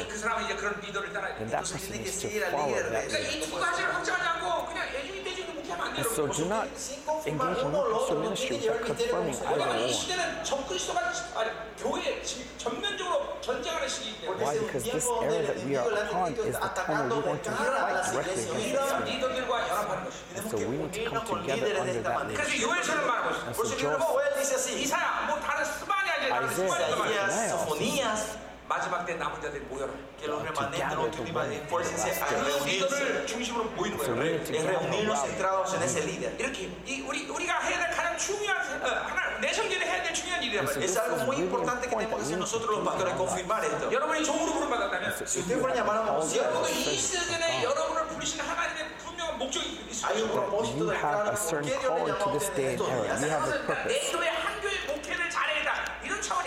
Speaker 1: Then that person needs to follow that
Speaker 2: leader.
Speaker 1: And so do not engage in one pastor ministry without confirming either one. Why? Because this era that we are upon is the time where we want to fight directly against this And so we need to come together under that leadership. And so Joel,
Speaker 2: Isaiah, Isaiah,
Speaker 1: Isaiah,
Speaker 2: 스바냐 말이야.
Speaker 3: Isaías, Sofonías,
Speaker 2: 마지막 때 남은 자들이 모여라.
Speaker 3: Que los remanentes,
Speaker 1: gather
Speaker 3: los
Speaker 1: the
Speaker 3: últimos,
Speaker 1: remnant
Speaker 3: esfuércense a
Speaker 2: 그
Speaker 3: reunirse.
Speaker 2: 리더를 중심으로 모이는
Speaker 1: So we
Speaker 2: 거예요.
Speaker 1: need to
Speaker 3: Es
Speaker 1: gather
Speaker 3: reunirnos
Speaker 1: around.
Speaker 3: centrados en ese líder.
Speaker 2: 이렇게 이 우리 우리가 해야 될 가장 중요한 어, 하나 내 성전에 해야 될 중요한 일이란 말이에요.
Speaker 3: Es algo muy importante que tenemos que hacer nosotros los pastores, confirmar esto.
Speaker 2: 여러분이 종으로 부름 받았다면
Speaker 3: Si ustedes fueron llamados a un
Speaker 2: 여러분도
Speaker 3: siervo,
Speaker 2: 이 시즌에 여러분을 부르신 하나님의 분명한 목적이 있을
Speaker 3: hay un
Speaker 2: 것이고
Speaker 3: propósito
Speaker 1: You
Speaker 3: del
Speaker 1: have
Speaker 3: claro
Speaker 1: a
Speaker 3: por
Speaker 1: certain
Speaker 3: qué Dios le
Speaker 1: calling
Speaker 3: llamó
Speaker 1: to
Speaker 3: a
Speaker 1: this
Speaker 3: ustedes
Speaker 1: day and
Speaker 3: estos
Speaker 1: era.
Speaker 3: días.
Speaker 1: You have a
Speaker 2: 내
Speaker 1: purpose.
Speaker 2: 교회 한 교회 목회를 잘해라 이런 차원이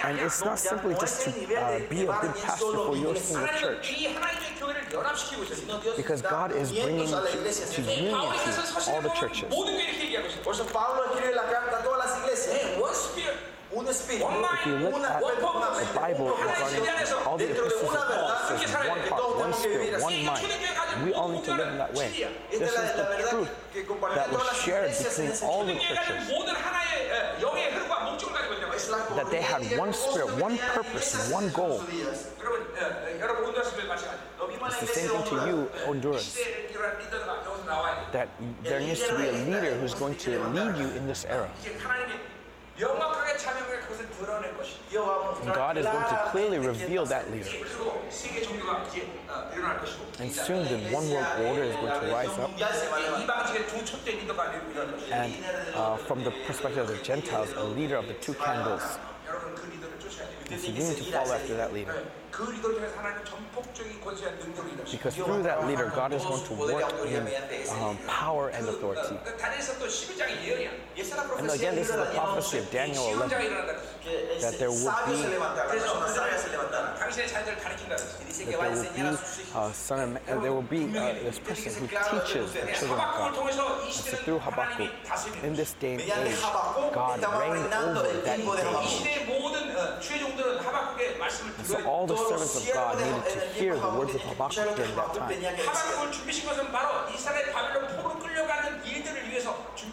Speaker 1: And it's not simply just to uh, be a good pastor for your single church. Because God is bringing to, to unity all the churches. If you look at the Bible regarding all the epistles of Paul, says one heart, one spirit, one mind. We all need to live in that way. This is the truth that was shared between all the churches that they had one spirit, one purpose, one goal. It's the same thing to you, Honduras. That there needs to be a leader who's going to lead you in this era. God is going to clearly reveal that leader. And soon the one world order is going to rise up. And uh, from the perspective of the Gentiles, a leader of the two candles.
Speaker 2: And
Speaker 1: so you need to follow after that leader. Because through that leader, God is going to work in um, power and authority. And again, this is the prophecy of Daniel 11 that there
Speaker 3: would
Speaker 1: be, that there will
Speaker 3: uh,
Speaker 1: be uh, son of, uh, there will be uh, this person who teaches the children of God.
Speaker 2: And
Speaker 1: so through Habakkuk, in this day and age, God
Speaker 3: reigns
Speaker 1: over that
Speaker 2: nation. And
Speaker 1: so all the servants of God needed to hear the words of Habakkuk during that time.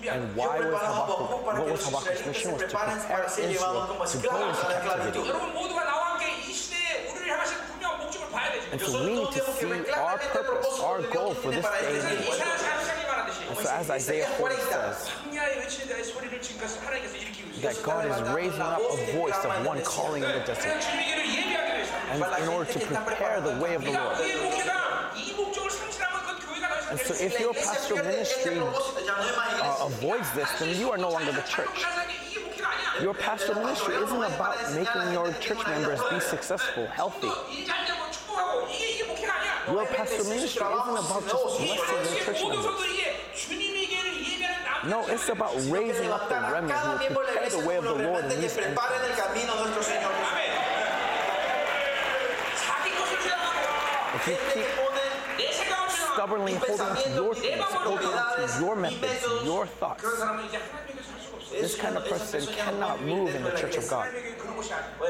Speaker 1: And why was Habakkuk, what was Habakkuk's mission was to prepare Israel to go into captivity. And so we need to see our purpose, our goal for this day. And so as Isaiah 40 says, that God is raising up a voice of one calling in the desert and in order to prepare the way of the Lord. And so if your pastoral ministry uh, avoids this, then you are no longer the church. Your pastoral ministry isn't about making your church members be successful, healthy. Your pastoral ministry isn't about just blessing your church members. No, it's about raising up the remnant who prepare the way of the Lord
Speaker 2: and フ ィ
Speaker 1: stubbornly hold to your things, hold on to your methods, your thoughts. This kind of person cannot move in the church of God.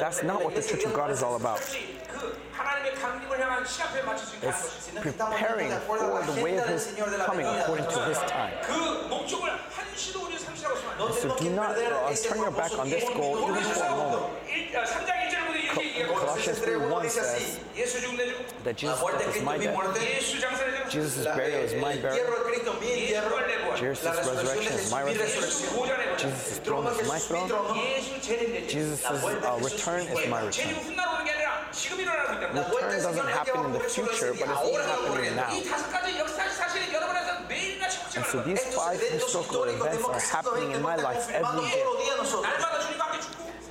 Speaker 1: That's not what the church of God is all about. It's preparing for the way of His coming according to His time. So do not uh, turn your back on this goal even for a moment.
Speaker 2: Col-
Speaker 1: Colossians
Speaker 2: 3 1 says
Speaker 1: that Jesus is my death. Jesus' burial is my burial. Jesus'
Speaker 3: uh,
Speaker 1: resurrection is my resurrection. Jesus' throne is my throne. Jesus' uh, return is my return. Return doesn't happen in the future, but it's happening now. And so these five historical events are happening in my life every day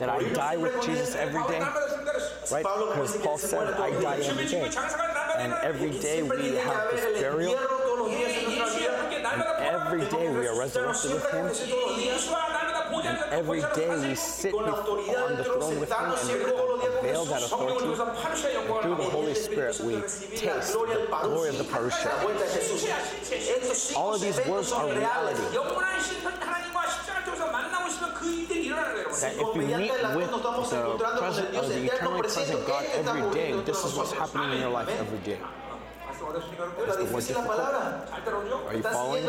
Speaker 1: that I die with Jesus every day. Right? Because Paul said, I die every day. And every day we have this burial. And every day we are resurrected with Him. And every day we sit with, on the throne with Him and unveil that authority. And through the Holy Spirit, we taste the glory of the parousia. All of these words are reality that if you meet with the presence of the eternally present God every day, this is what's happening in your life every day. That's the word Are you following?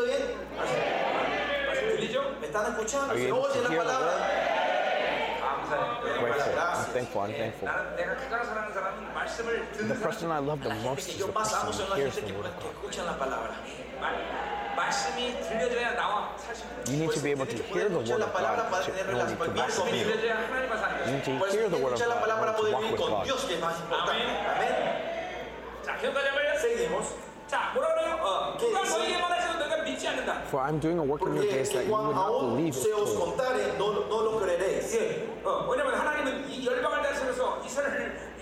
Speaker 1: Are you able to hear the word? Grateful. I'm thankful. I'm thankful. The person I love the most is the person who hears the word of God. You need to be able to hear the word of God to, in order to walk with
Speaker 2: Him.
Speaker 1: You
Speaker 2: need
Speaker 1: to hear the word of God to walk with God. For I'm doing a work in your days that you would not believe
Speaker 3: is
Speaker 1: told.
Speaker 3: contare,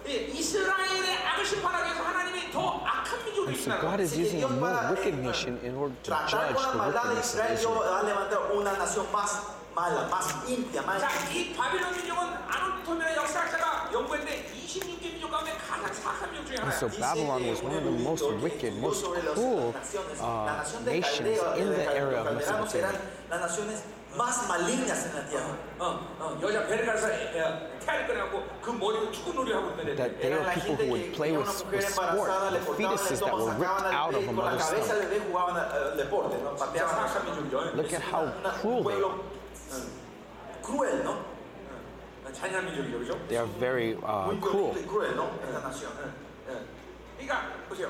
Speaker 2: 자, 이 이스라엘의 악을 심판하기 위해서 하나님이 더 악한 민족을
Speaker 1: And so
Speaker 2: 일으키는
Speaker 1: God is
Speaker 3: Así que
Speaker 1: using a
Speaker 3: Dios
Speaker 1: more
Speaker 3: para,
Speaker 1: wicked
Speaker 3: eh,
Speaker 1: nation in order to
Speaker 3: Tratar
Speaker 1: judge
Speaker 3: con la
Speaker 1: the
Speaker 3: maldad de
Speaker 1: wickedness of
Speaker 3: Israel, Dios
Speaker 1: Israel.
Speaker 3: va a levantar una nación más mala, más limpia, más
Speaker 2: 자, 이 바빌론 민족은 아노토면의 역사학자가 연구했는데 26개 민족 가운데 가장 사악한 민족 중에
Speaker 1: And
Speaker 2: 하나야.
Speaker 1: so Babylon was one of the most wicked, most cruel uh, nations in the area of Mesopotamia.
Speaker 3: las naciones más malignas en la tierra.
Speaker 2: 어, 어, 여자 배를 갈아서 태아를 꺼내갖고 그 머리로 축구놀이 하고 있던 애들.
Speaker 1: That they
Speaker 3: Eran
Speaker 1: were
Speaker 3: la
Speaker 1: people
Speaker 3: gente
Speaker 1: who
Speaker 3: que
Speaker 1: would play
Speaker 3: tenía
Speaker 1: with,
Speaker 3: una mujer
Speaker 1: with sport,
Speaker 3: embarazada, le
Speaker 1: the
Speaker 3: cortaban el
Speaker 1: fetuses that
Speaker 3: estómago,
Speaker 1: were ripped
Speaker 3: sacaban
Speaker 1: out
Speaker 3: el
Speaker 1: of a
Speaker 3: con la
Speaker 1: mother's
Speaker 3: cabeza
Speaker 1: stomach.
Speaker 3: le jugaban eh, deporte, ¿no? Pateaban.
Speaker 2: 사악한 민족이죠.
Speaker 1: Look at how
Speaker 3: Una-
Speaker 1: cruel
Speaker 3: un
Speaker 1: they
Speaker 3: pueblo
Speaker 1: are.
Speaker 3: eh, cruel, ¿no?
Speaker 2: 어, 잔인한 민족이죠, 그죠?
Speaker 1: They are very uh,
Speaker 3: Muy
Speaker 1: cruel.
Speaker 3: violento y cruel, ¿no? Esta nación.
Speaker 2: 예. 그러니까 보세요.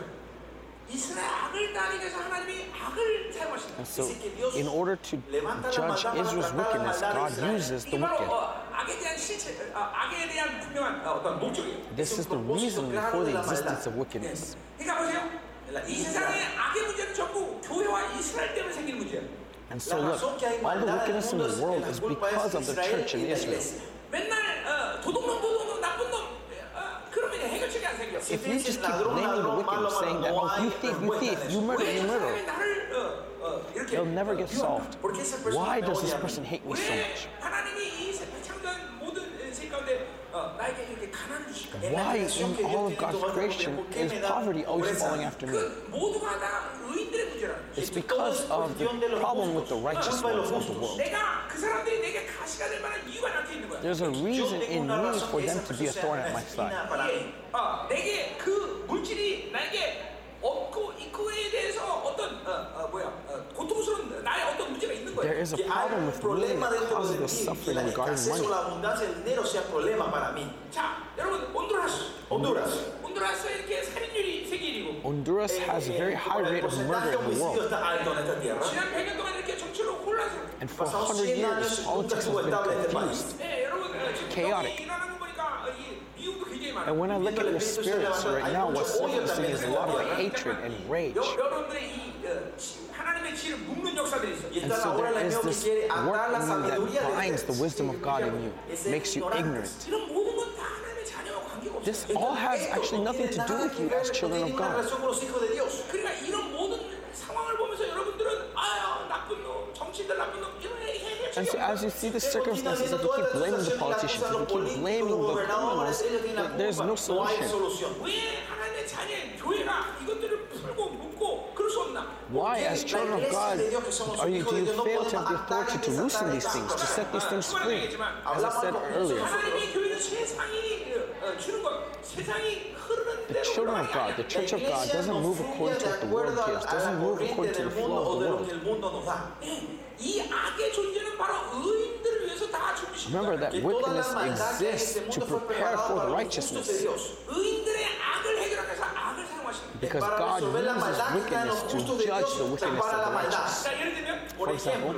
Speaker 1: And so, in order to judge Israel's wickedness, God uses the wicked. This is the reason for the existence of wickedness. And so, look, all the wickedness in the world is because of the church in Israel.
Speaker 2: 그러면 해결책이 안 생겨.
Speaker 1: If you just keep blaming the wicked, saying that, oh, you thief, you thief, you murder, you
Speaker 2: 왜
Speaker 1: murder,
Speaker 2: 사람이 나를 어, 어, 이렇게
Speaker 1: they'll never get solved.
Speaker 3: Porque esa persona
Speaker 1: Why
Speaker 3: me
Speaker 1: does this
Speaker 3: odia a mí?
Speaker 1: person hate me so
Speaker 2: 왜
Speaker 1: much?
Speaker 2: 하나님이 이 세상 창조한 모든
Speaker 1: Why in all of God's creation is poverty always falling after me? It's because of the problem with the righteous ones of the world. There's a reason in me for them to be a thorn at my side.
Speaker 3: espina para mí.
Speaker 2: 예, 어, 내게 그 물질이 나에게 얻고 있고에 대해서 어떤 어, 어, 뭐야 어, 고통스러운 나의 어떤 문제가 있는
Speaker 1: There
Speaker 2: 거예요.
Speaker 1: is a
Speaker 3: Que hay
Speaker 1: problem
Speaker 3: un
Speaker 1: with money
Speaker 3: problema
Speaker 1: that
Speaker 3: dentro
Speaker 1: causes
Speaker 3: de
Speaker 1: the
Speaker 3: mí y
Speaker 1: suffering
Speaker 3: la
Speaker 1: regarding
Speaker 3: escasez o
Speaker 1: money.
Speaker 3: la abundancia del dinero sea problema para mí.
Speaker 2: 자, 여러분 온두라스,
Speaker 3: Honduras.
Speaker 2: 온두라스 이렇게 살인율이 세계 1위고
Speaker 1: Honduras
Speaker 3: Eh,
Speaker 1: has a
Speaker 3: eh,
Speaker 1: very high
Speaker 3: el
Speaker 1: rate of murder
Speaker 3: porcentaje de
Speaker 1: in the
Speaker 3: homicidio
Speaker 1: world.
Speaker 3: está alto en esta tierra.
Speaker 2: 지난 100년 동안 이렇게 정치로 혼란스러워.
Speaker 1: And for
Speaker 3: Pasados
Speaker 1: 100
Speaker 3: 100
Speaker 1: years,
Speaker 3: años nunca
Speaker 1: politics has
Speaker 3: estuvo
Speaker 1: been
Speaker 3: estable este
Speaker 1: confused.
Speaker 3: país.
Speaker 2: 네, 여러분 어, 지금
Speaker 1: Chaotic. And when I look at the spirits right now, what's surfacing is a lot of hatred and rage. And so there is this work in you that blinds the wisdom of God in you, makes you ignorant. This all has actually nothing to do with you as children of God. And so as you see the circumstances that you keep blaming the politicians, we keep blaming the criminals, there's no solution. Why, as children of God, are you, do you fail to have the authority to loosen these things, to set these things free? As I said earlier, the children of God, the church of God, doesn't move according to what the world gives, doesn't move according to the flow of the world. Remember that wickedness exists to prepare for the righteousness. Because God uses wickedness to judge the wickedness of the righteous. For example,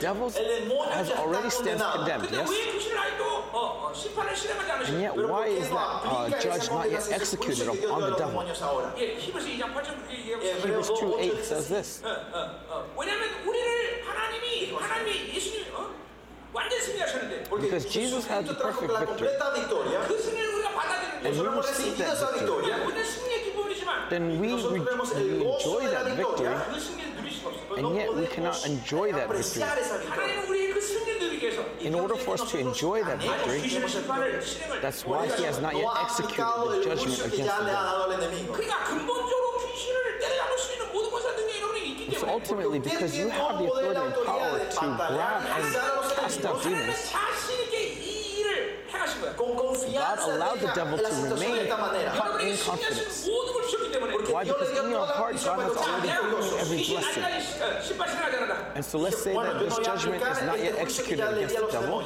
Speaker 1: devils has already stands condemned, yes? And yet, why is that uh, judge not yet executed on the devil? Hebrews 2 8 says this. Because Jesus had the perfect victory. And we receive that victory. Then we, we, enjoy that victory, and yet we cannot enjoy that victory. In order for us to enjoy that victory, that's why He has not yet executed the judgment against the It's ultimately because you have the authority and power to grab and
Speaker 3: Nicodemus, God
Speaker 1: allowed the devil to remain caught in confidence. Why? Because in your heart, God has already given you every blessing. And so let's say that this judgment is not yet executed against the devil.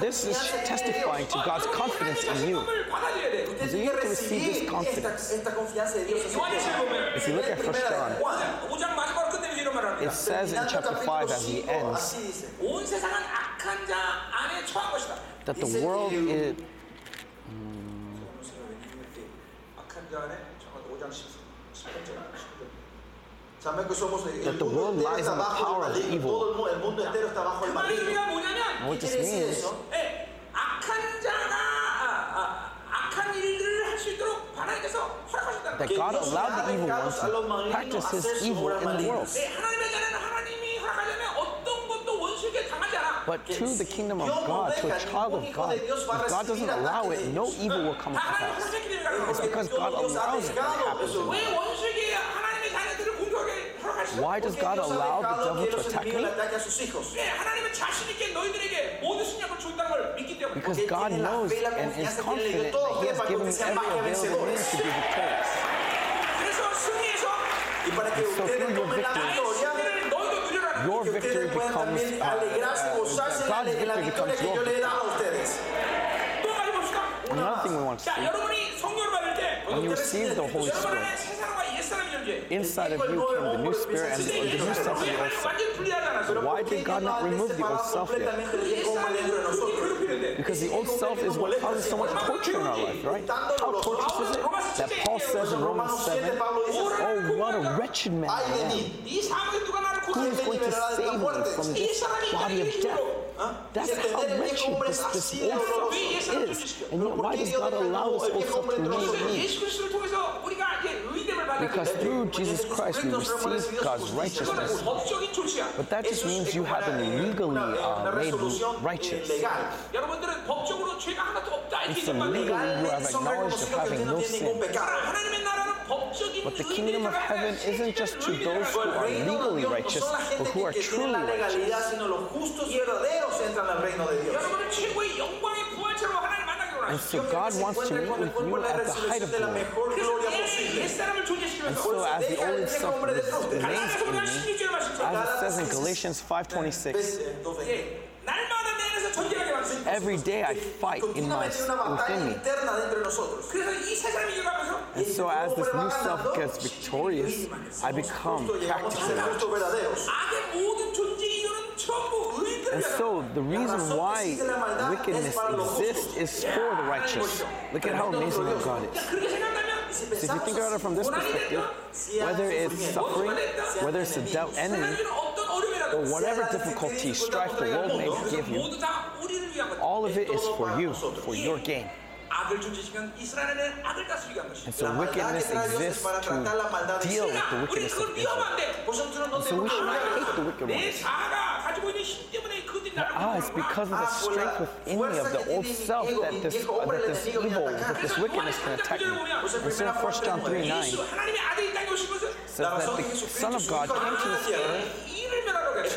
Speaker 1: This is testifying to God's confidence in you.
Speaker 3: So
Speaker 1: you have to receive this confidence. If you look at 1 John, it says in chapter 5 as he ends that the world is. that the world lies in the power of evil. What this means that God allowed the evil ones to practice His evil in the world. But to the kingdom of God, to a child of God, if God doesn't allow it, no evil will come to pass. It's because God allows it to happen. Why does God allow the devil to attack
Speaker 2: him?
Speaker 1: Because God knows and is confident that He has given every available means to be victorious.
Speaker 3: And
Speaker 1: so through your your victory becomes uh, uh God's victory becomes your victory. Another thing we want to see when you receive the Holy Spirit. Inside of you came the new spirit and the new
Speaker 2: sense of yourself.
Speaker 1: Why did God not remove the old self yet? Because the old self is what causes so much torture in our life, right? How torturous is it? That Paul says in Romans 7, Oh, what a wretched man I am. Who is going to save me from this body of death? That's how wretched this, this old self is. And yet, why does God allow this old self to remain Because through Jesus Christ, we receive God's righteousness. But that just means you have been legally uh, made righteous.
Speaker 2: 여러분들은 법적으로 죄가 하나도 없다
Speaker 1: And
Speaker 2: 이렇게
Speaker 1: so
Speaker 2: 인정받는
Speaker 1: legally
Speaker 2: 거예요.
Speaker 1: you have acknowledged of having no sin.
Speaker 2: 하나님의 나라는 법적인
Speaker 1: But the kingdom of heaven isn't just to those who are legally righteous, but who are truly righteous.
Speaker 3: sino los justos y verdaderos entran al reino de Dios.
Speaker 2: 여러분은 최고의 영광의 부활체로 하나님 만나기로
Speaker 1: And
Speaker 2: 하는
Speaker 1: so God wants to meet with you at the height of
Speaker 3: de la
Speaker 1: glory.
Speaker 3: mejor gloria
Speaker 2: 그래서
Speaker 3: posible.
Speaker 2: 옛사람을
Speaker 1: And
Speaker 2: 존재시키면서
Speaker 1: so as the old self remains in
Speaker 2: 갈라디아서 보면
Speaker 1: me,
Speaker 2: 16절에 말씀처럼
Speaker 1: as it says in Galatians 5:26, Every day I fight in my within me. And so as this new self gets victorious, I become practically. And so the reason why wickedness exists is for the righteous. Look at how amazing God is. So if you think about it from this perspective, whether it's suffering, whether it's a doubt enemy, or whatever difficulty, strife the world may give you, all of it is for you, for your gain. And so wickedness exists to deal with the wickedness of Israel. So we should not hate the wicked ones.
Speaker 2: But
Speaker 1: ah, it's because of the strength within me of the old self that this, uh, that this evil, that this wickedness can attack me. And so in 1 John 3 9 says that the Son of God came to this earth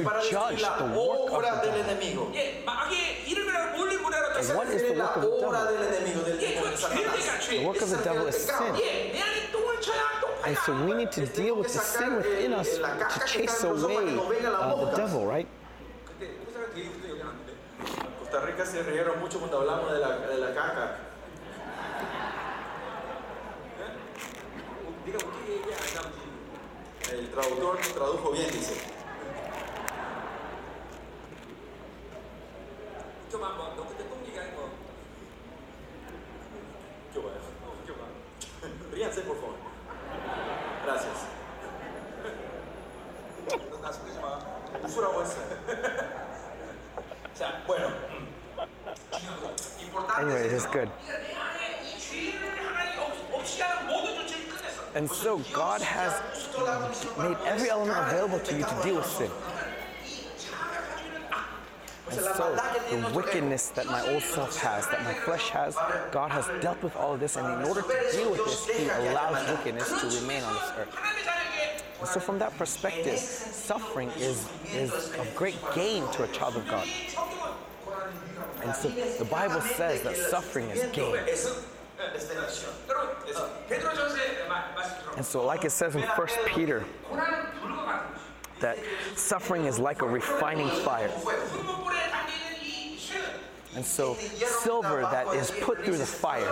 Speaker 3: para
Speaker 1: judge
Speaker 3: destruir
Speaker 1: the
Speaker 3: la
Speaker 1: work of
Speaker 3: obra
Speaker 1: the
Speaker 3: del
Speaker 1: devil.
Speaker 3: enemigo.
Speaker 2: 예, 악의 일을 멸하러 뭘 멸하러
Speaker 1: And what is the
Speaker 3: La
Speaker 1: work of the
Speaker 3: obra
Speaker 1: devil?
Speaker 3: del enemigo, del
Speaker 2: 예,
Speaker 3: demonio,
Speaker 2: 그
Speaker 3: de
Speaker 2: 죄를
Speaker 3: Satanás.
Speaker 2: 내가
Speaker 1: The
Speaker 2: 죄.
Speaker 1: work of the devil is sin.
Speaker 2: 예, 내 안에 똥을 쳐야 똥
Speaker 1: And so we need to deal with the sin within us to chase away uh, the devil, right?
Speaker 2: 그때 회사가 되게 힘들어 여기 왔는데.
Speaker 3: Costa Rica se rieron mucho cuando hablamos de la, de la caca.
Speaker 2: 네가 웃기게 얘기 안 하지.
Speaker 3: El traductor tradujo bien, dice.
Speaker 2: 좀 한번 너 그때 똥 얘기하는 거.
Speaker 3: 웃겨봐요.
Speaker 2: 어, 웃겨봐.
Speaker 3: Ríanse, por favor. Gracias.
Speaker 2: 너나 속이지 마.
Speaker 3: 웃으라고 했어요.
Speaker 2: 자, bueno. 중요한 거. importante
Speaker 1: Anyway,
Speaker 2: es
Speaker 1: it's
Speaker 2: esto.
Speaker 1: good.
Speaker 2: 네가 내 안에 이 죄를 하나님 없- 없이 하는 모든 조치를 끝냈어.
Speaker 1: And so God has made every element available to you to deal with sin. And so the wickedness that my old self has, that my flesh has, God has dealt with all this, and in order to deal with this, He allows wickedness to remain on this earth. And so from that perspective, suffering is, is a great gain to a child of God. And so the Bible says that suffering is gain. And so, like it says in 1 Peter, that suffering is like a refining fire. And so, silver that is put through the fire,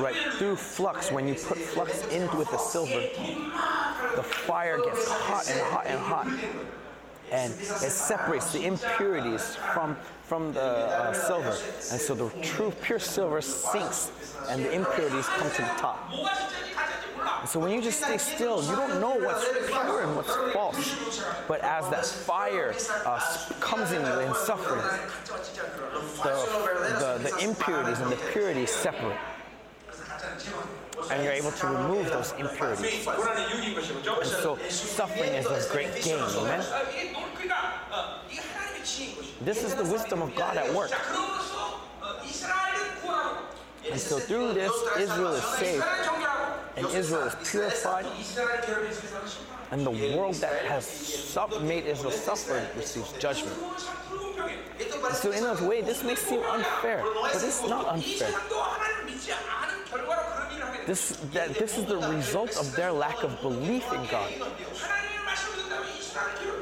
Speaker 1: right, through flux, when you put flux in with the silver, the fire gets hot and hot and hot. And it separates the impurities from from the uh, silver. And so the true pure silver sinks and the impurities come to the top. And so when you just stay still, you don't know what's pure and what's false. But as that fire uh, comes in you in suffering, the, the, the impurities and the purities separate and you're able to remove those impurities. And so suffering is a great gain, amen? This is the wisdom of God at work. And so through this, Israel is saved, and Israel is purified, and the world that has sub- made Israel suffer receives judgment.
Speaker 2: And
Speaker 1: so in a way, this may seem unfair, but it's not unfair. This, that, this is the result of their lack of belief in God.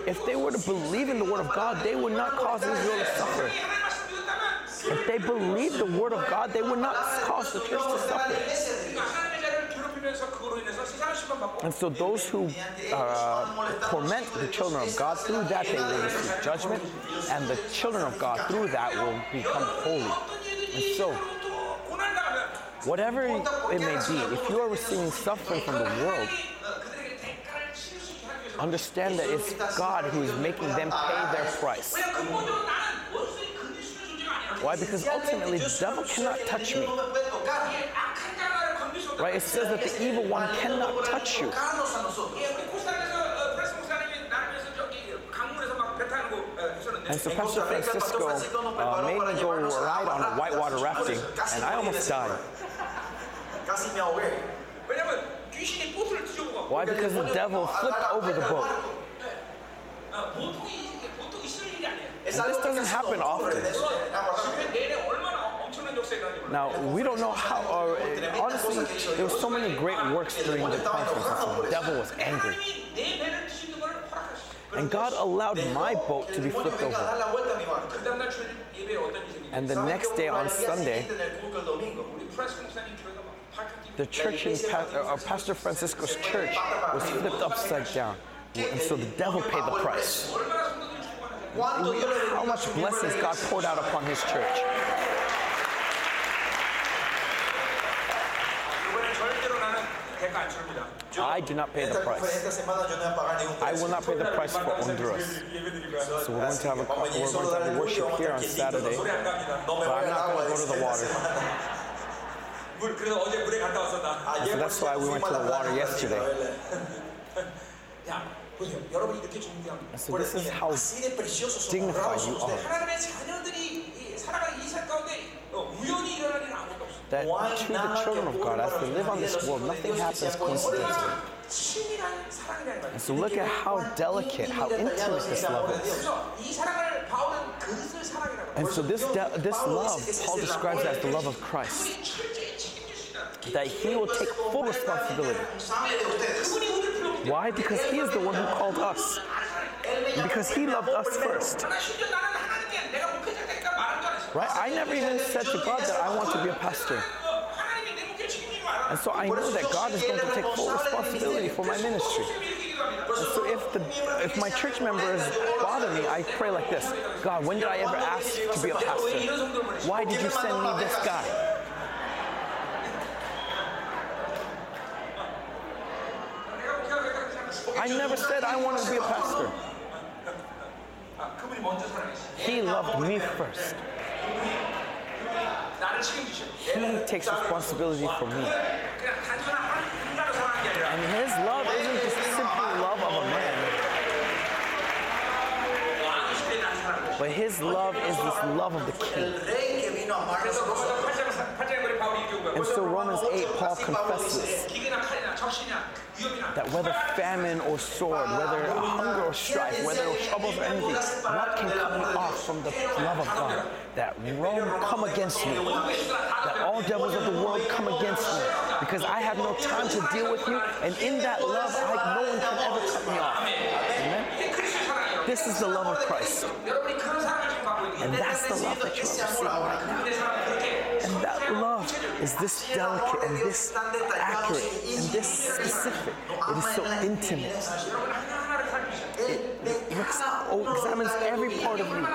Speaker 1: If they were to believe in the word of God, they would not cause Israel to suffer. If they believed the word of God, they would not cause the church to suffer. And so those who uh, torment the children of God, through that they will receive judgment, and the children of God, through that, will become holy. And so, whatever it may be, if you are receiving suffering from the world, Understand that it's God who is making them pay their price. Why? Because ultimately, the devil cannot touch me. Right? It says that the evil one cannot touch you. And so Pastor Francisco uh, made me go ride on a whitewater rafting, and I almost died. Why? Because the devil flipped over the
Speaker 3: book.
Speaker 1: And this doesn't happen often. Now, we don't know how, or, honestly, there were so many great works during the conference. The devil was angry. And God allowed my boat to be flipped over. And the next day on Sunday, the church in pa- uh, uh, Pastor Francisco's church was flipped upside down. And so the devil paid the price. How much blessings God poured out upon his church. I do not pay the price. I will not pay the price for Honduras. So we're going to have a we're going to have a worship here on Saturday, but I'm not
Speaker 3: going
Speaker 1: to go to the water
Speaker 3: semana.
Speaker 2: 물 그래서 어제 물에 갔다 왔어 나
Speaker 3: Ayer,
Speaker 1: So that's
Speaker 3: por
Speaker 1: why we
Speaker 3: cierto,
Speaker 1: went to
Speaker 3: fuimos a
Speaker 1: the
Speaker 3: la
Speaker 1: water
Speaker 3: playa
Speaker 1: yesterday.
Speaker 3: para verla.
Speaker 2: 야, 보세요. 여러분이 이렇게 존귀한
Speaker 1: So this is how
Speaker 3: Así de preciosos son
Speaker 1: dignified
Speaker 3: honrados
Speaker 1: you
Speaker 3: son
Speaker 1: are.
Speaker 3: ustedes.
Speaker 2: 하나님의 자녀들이 이 살아가는 이 삶 가운데
Speaker 1: that to the children of God, as they live on this world, nothing happens coincidentally. And so look at how delicate, how intimate this love is. And so this, de- this love, Paul describes as the love of Christ. That he will take full responsibility. Why? Because he is the one who called us. Because he loved us first. Right? I never even said to God that I want to be a pastor. And so I know that God is going to take full responsibility for my ministry. And so if, the, if my church members bother me, I pray like this God, when did I ever ask to be a pastor? Why did you send me this guy? I never said I want to be a pastor. He loved me first. He takes responsibility for me. And his love isn't just simply love of a man, but his love is this love of the king. And so Romans 8, Paul confesses that whether famine or sword, whether hunger or strife, whether troubles or anything, what can cut me off from the love of God? That Rome come against me, that all devils of the world come against me, because I have no time to deal with you, and in that love, I, no one can ever cut me off. Amen. This is the love of Christ. And that's the love that you're receiving right now. And that love is this delicate and this accurate and this specific. It is so intimate. It looks, oh, examines every part of you.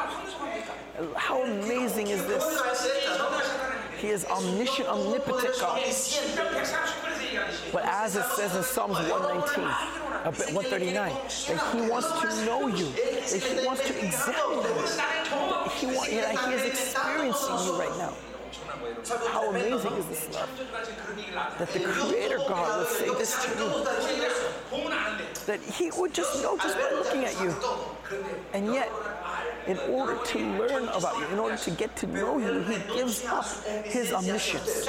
Speaker 1: How amazing is this? He is omniscient, omnipotent God. But as it says in Psalms 119, uh, 139, that He wants to know you, that He wants to examine you. He, want, yeah, he is experiencing you right now. How amazing is this love? That the Creator God would say this to you. That He would just know just by looking at you. And yet, in order to learn about you, in order to get to know you, He gives up His omniscience.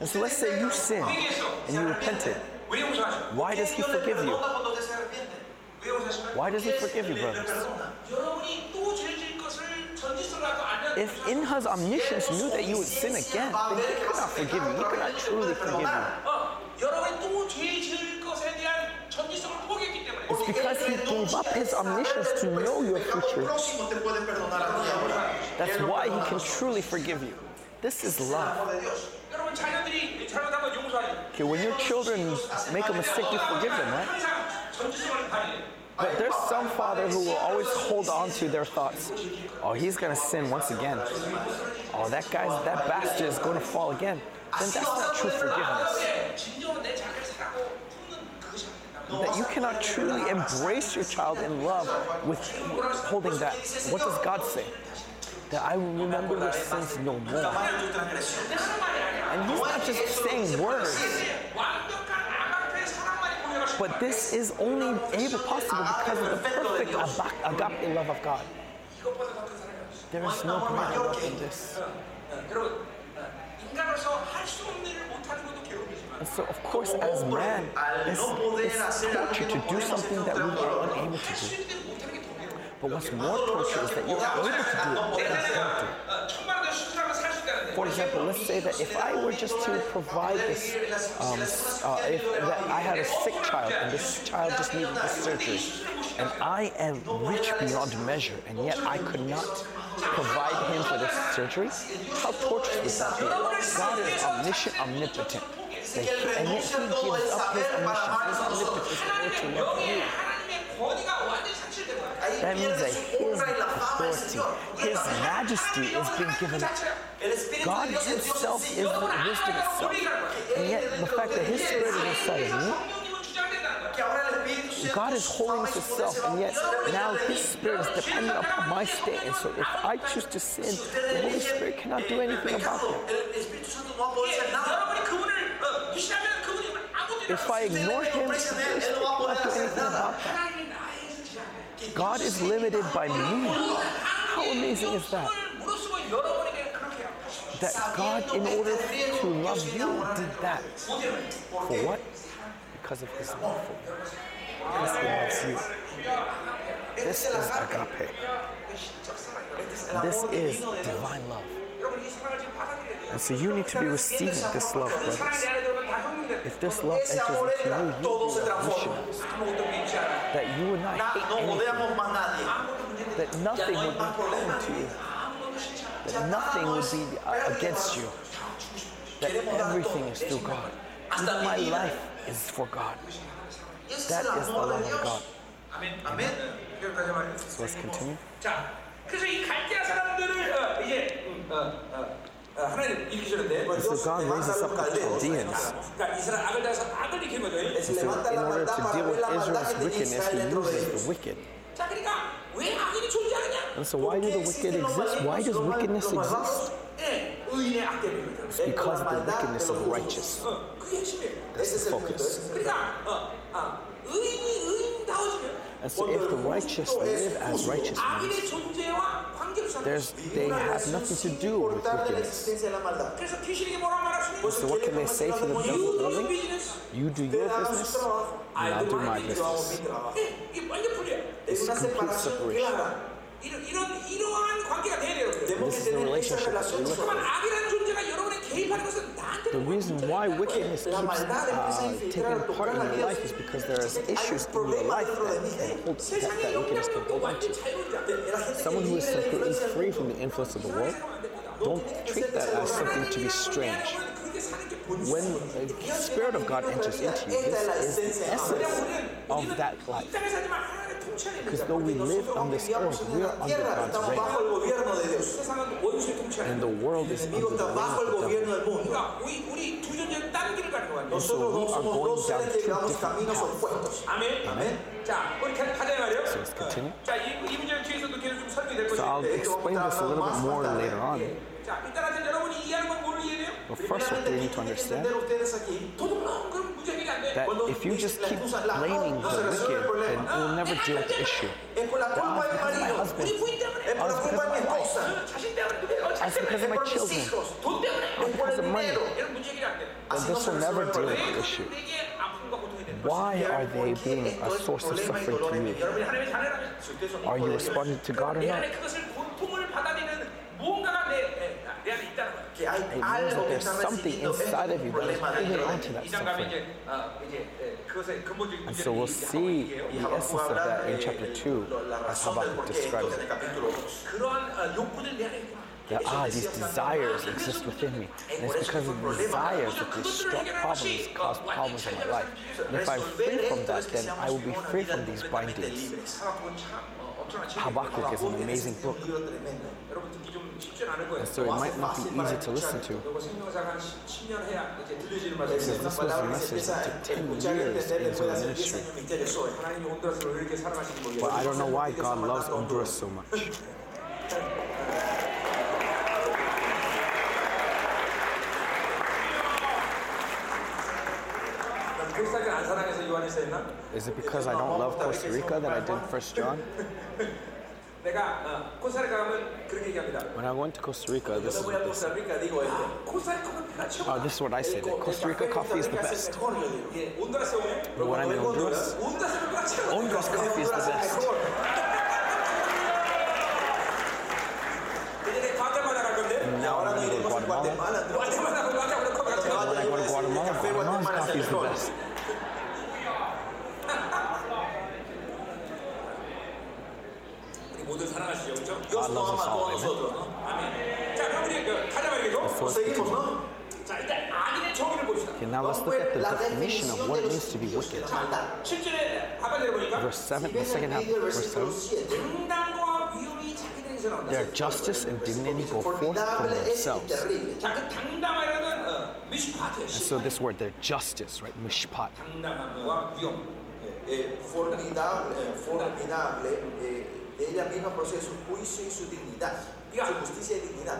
Speaker 1: And so let's say you sin and you repented. Why does He forgive you? Why does He forgive you, brothers? If in His omniscience knew that you would sin again, then He could not forgive you. He could not truly forgive you. It's because He gave up His omniscience to know your future. That's why He can truly forgive you. This is love. Okay, when your children make a mistake, you forgive them, right? But there's some father who will always hold on to their thoughts. Oh, he's gonna sin once again. Oh, that guy's that bastard is gonna fall again. Then that's not true forgiveness. That you cannot truly embrace your child in love with holding that. What does God say? That I remember your sins no more. And he's not just saying words. But this is only able possible because of the perfect agape love of God. There is no greater love than this. And so, of course, as man, it's, it's torture to do something that we are unable to do. But what's more torture is that you're able to do it, for example, let's say that if I were just to provide this, um, uh, if that I had a sick child and this child just needed this surgery, and I am rich beyond measure, and yet I could not provide him for this surgery, how torturous would that? God is omniscient, omnipotent, and yet He gives up His omniscience, His omnipotence to love you. That means that His authority, His majesty is being given up. God Himself is the wisdom itself. And yet, the fact that His Spirit is inside of me, God is holiness itself, and yet now His Spirit is dependent upon my state. And so, if I choose to sin, the Holy Spirit cannot do anything about that. If I ignore Him, the Holy Spirit cannot do anything about that. God is limited by me. How amazing is that? That God, in order to love you, did that. For what? Because of his love for you. Because he loves you. This is agape. This is divine love. And so you need to be receiving this love, brothers. If this love enters into you, you will. That you will not hate anything. That nothing would be to you. That nothing would be against you. That everything is through God. Even my life is for God. That is the love of God. Amen. So let's continue.
Speaker 2: 그래서 이 갈대아 사람들을 어, 이제 어, 어, 어, 하나님 일으키셨는데
Speaker 1: So God raises up the Chaldeans.
Speaker 2: 그러니까 이스라엘 악을 다해서 악을 일으킨 거죠.
Speaker 1: So in order to deal with Israel's wickedness, he uses the wicked.
Speaker 2: 자, 그러니까 왜 악인이 존재하느냐?
Speaker 1: And so why do the wicked exist? Why does wickedness exist?
Speaker 2: 예, 의인의 악됨이거든.
Speaker 1: It's because of the wickedness of the righteous.
Speaker 2: 어, 그게 핵심이에요.
Speaker 1: That's the focus.
Speaker 2: 그러니까 어, 아, 의인이 의인다워지면
Speaker 1: And so if the righteous live as righteous men, there's, they have nothing to do with wickedness. So what can they say to the devil? You do your business, and I'll do my business. It's complete separation. This is the relationship that we
Speaker 2: live in.
Speaker 1: The reason why wickedness keeps uh,
Speaker 3: uh
Speaker 1: taking part in your life is because there
Speaker 3: are
Speaker 1: issues in your life that, hold, that, that wickedness can hold on to. Someone who is completely free from the influence of the world, don't treat that as something to be strange when the Spirit of God enters into you, this is the essence of that life. Because though we live on this earth, we are under God's reign. And the world is under the reign of the devil.
Speaker 2: And
Speaker 1: so we are going down two different paths.
Speaker 2: Amen. Amen.
Speaker 1: So let's continue. So I'll explain this a little bit more later on. But first, what
Speaker 3: they
Speaker 1: need to understand that if you just keep blaming the wicked, then you will never deal with the issue. That's my husband.
Speaker 3: That's
Speaker 1: because of my
Speaker 2: wife. That's
Speaker 1: because of my children. That's because of money. Then this will never deal with the issue. Why are they being a source of suffering to you? Are you responding to God or not? it means that there's something inside of you that is holding on to that suffering. And so we'll see the essence of that in chapter 2 as Habakkuk describes it. There these desires exist within me. And it's because of the desires that these problems cause problems in my life. And if I'm free from that, then I will be free from these bindings. Habakkuk is an amazing book. And so it might not be easy to listen to.
Speaker 3: Because
Speaker 1: this was a message that took 10 years into the ministry. But I don't know why God loves Honduras so much. Is it because I don't love Costa Rica that I did First John? When I went to Costa Rica, this is what. Oh, this is what I said. Costa Rica coffee is the best. But when I'm in Honduras, Honduras coffee is the best.
Speaker 2: And
Speaker 1: now I'm in Guatemala. Now let's look at the definition of what it means to be wicked. Verse 7, the second half
Speaker 3: of
Speaker 1: verse 7. Their justice and dignity go forth from themselves. And so this word, their justice, right? Mishpat.
Speaker 3: De ella misma procede su juicio y su dignidad, su justicia y dignidad.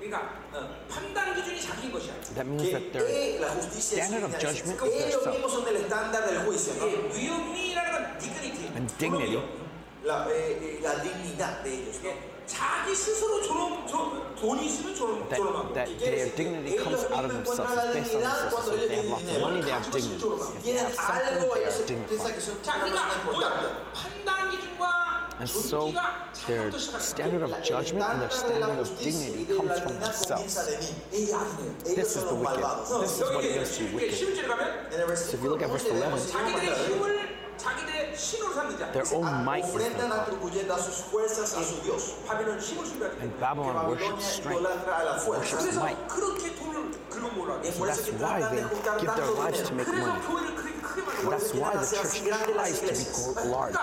Speaker 2: 그러니까 어, 판단 기준이 자기인 것이야.
Speaker 1: That means
Speaker 3: Que
Speaker 1: that their
Speaker 3: eh, la justicia y su
Speaker 1: standard of
Speaker 3: dignidad,
Speaker 1: judgment is
Speaker 3: ellos
Speaker 1: their self.
Speaker 3: mismos son el estándar del juicio, ¿no?
Speaker 2: 이게 위험이라는 건 dignity.
Speaker 1: And dignity.
Speaker 3: la, eh, eh, la dignidad de ellos. ¿no?
Speaker 1: That, that their dignity comes out of themselves, it's based on themselves. So if they have lots of money, they have dignity. If they have something, they are dignified. And so their standard of judgment and their standard of dignity comes from themselves. This is the wicked. This is what makes you wicked. So if you look at verse 11, their own might is their God. And Babylon worships strength, worships might.
Speaker 3: So
Speaker 1: that's why they give their lives to make money. That's why the church tries to be large.